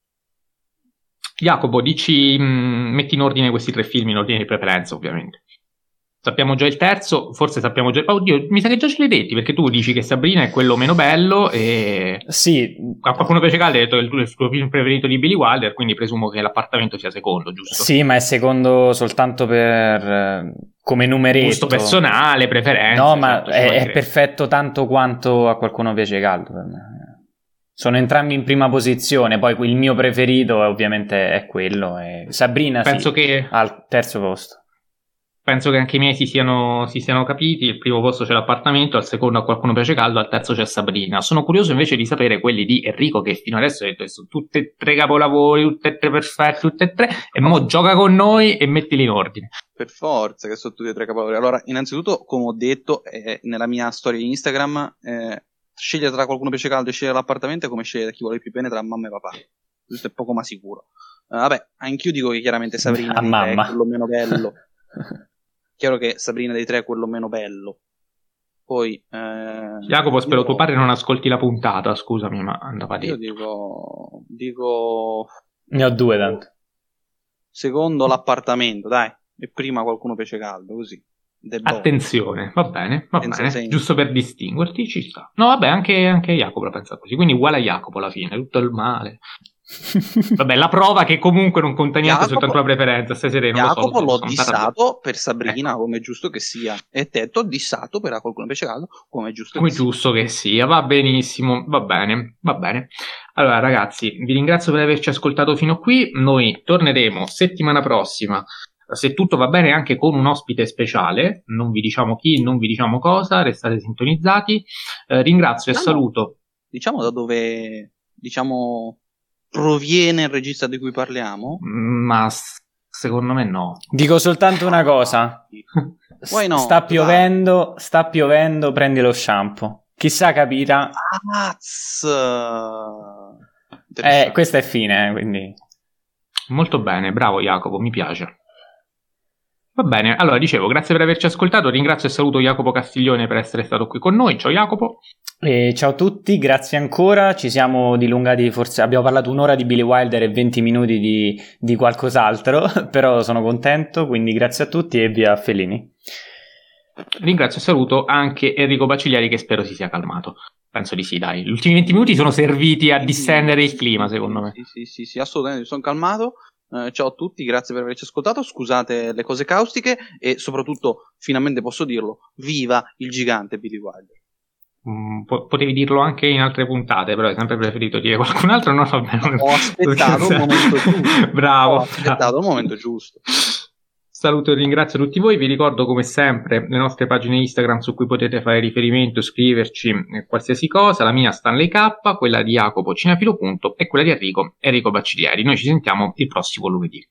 Jacopo, dici, mh, mm, metti in ordine questi tre film, in ordine di preferenza, ovviamente. Sappiamo già il terzo, forse sappiamo già. Oddio, mi sa che già ce l'hai detti perché tu dici che Sabrina è quello meno bello e. Sì. A qualcuno piace caldo, hai detto che il tuo film preferito di Billy Wilder, quindi presumo che l'appartamento sia secondo, giusto? Sì, ma è secondo soltanto per. Eh, come numeretto. Gusto personale, preferenza. No, ma certo, è, è perfetto tanto quanto a qualcuno piace caldo per me. Sono entrambi in prima posizione, poi il mio preferito ovviamente è quello. E Sabrina Penso sì, che... al terzo posto penso che anche i miei si siano, si siano, capiti. Il primo posto c'è l'appartamento, al secondo a qualcuno piace caldo, al terzo c'è Sabrina. Sono curioso invece di sapere quelli di Enrico, che fino adesso ha detto che sono tutte e tre capolavori, tutte e tre perfetti, tutte e tre, e mo gioca con noi e mettili in ordine. Per forza, che sono tutti e tre capolavori. Allora, innanzitutto, come ho detto eh, nella mia storia Instagram, eh, scegliere tra qualcuno piace caldo e scegliere l'appartamento è come scegliere chi vuole più bene tra mamma e papà. Questo è poco ma sicuro. Uh, vabbè, anch'io dico che chiaramente Sabrina è quello meno bello. *laughs* chiaro che Sabrina dei tre è quello meno bello. Poi, eh, Jacopo, spero io... tuo padre non ascolti la puntata, scusami, ma andava detto. Io dico, dico... Ne ho due tanto. Secondo l'appartamento, dai. E prima qualcuno fece caldo, così. Attenzione, va bene, va Pensa bene, sei... giusto per distinguerti ci sta. No, vabbè, anche, anche Jacopo la pensa così, quindi uguale a Jacopo alla fine, tutto il male. Vabbè, la prova che comunque non conta niente Jacopo, soltanto la preferenza, stai sereno. Jacopo lo so, l'ho dissato per Sabrina, ecco. come è giusto che sia. E te t'ho dissato per qualcuno invece caldo, come è giusto come che giusto sia. che sia. Va benissimo, va bene, va bene. Allora ragazzi, vi ringrazio per averci ascoltato fino a qui. Noi torneremo settimana prossima se tutto va bene anche con un ospite speciale, non vi diciamo chi, non vi diciamo cosa, restate sintonizzati. Eh, ringrazio diciamo, e saluto. Diciamo da dove diciamo proviene il regista di cui parliamo? Ma secondo me no. Dico soltanto una cosa. *laughs* no, sta piovendo, sta piovendo, prendi lo shampoo. Chissà capita. Azz. Eh, questa è fine, eh, quindi. Molto bene, bravo Jacopo, mi piace. Va bene, allora dicevo, grazie per averci ascoltato, ringrazio e saluto Jacopo Castiglione per essere stato qui con noi. Ciao Jacopo. E ciao a tutti, grazie ancora. Ci siamo dilungati, forse abbiamo parlato un'ora di Billy Wilder e 20 minuti di, di qualcos'altro, *laughs* però sono contento, quindi grazie a tutti e via Fellini. Ringrazio e saluto anche Enrico Bacigliari che spero si sia calmato. Penso di sì, dai. Gli ultimi 20 minuti sono serviti a distendere il clima, secondo me. Sì, sì, sì, sì assolutamente, mi sono calmato. Eh, ciao a tutti, grazie per averci ascoltato. Scusate le cose caustiche e soprattutto, finalmente posso dirlo, viva il gigante Billy Wilder. Mm, potevi dirlo anche in altre puntate, però hai sempre preferito dire qualcun altro. No, va bene. Ho aspettato il momento *laughs* giusto. Bravo. Ho aspettato il momento giusto. Saluto e ringrazio tutti voi, vi ricordo come sempre le nostre pagine Instagram su cui potete fare riferimento, scriverci eh, qualsiasi cosa, la mia Stanley K, quella di Jacopo Cinefilo. e quella di Enrico Enrico Bacciglieri. Noi ci sentiamo il prossimo lunedì.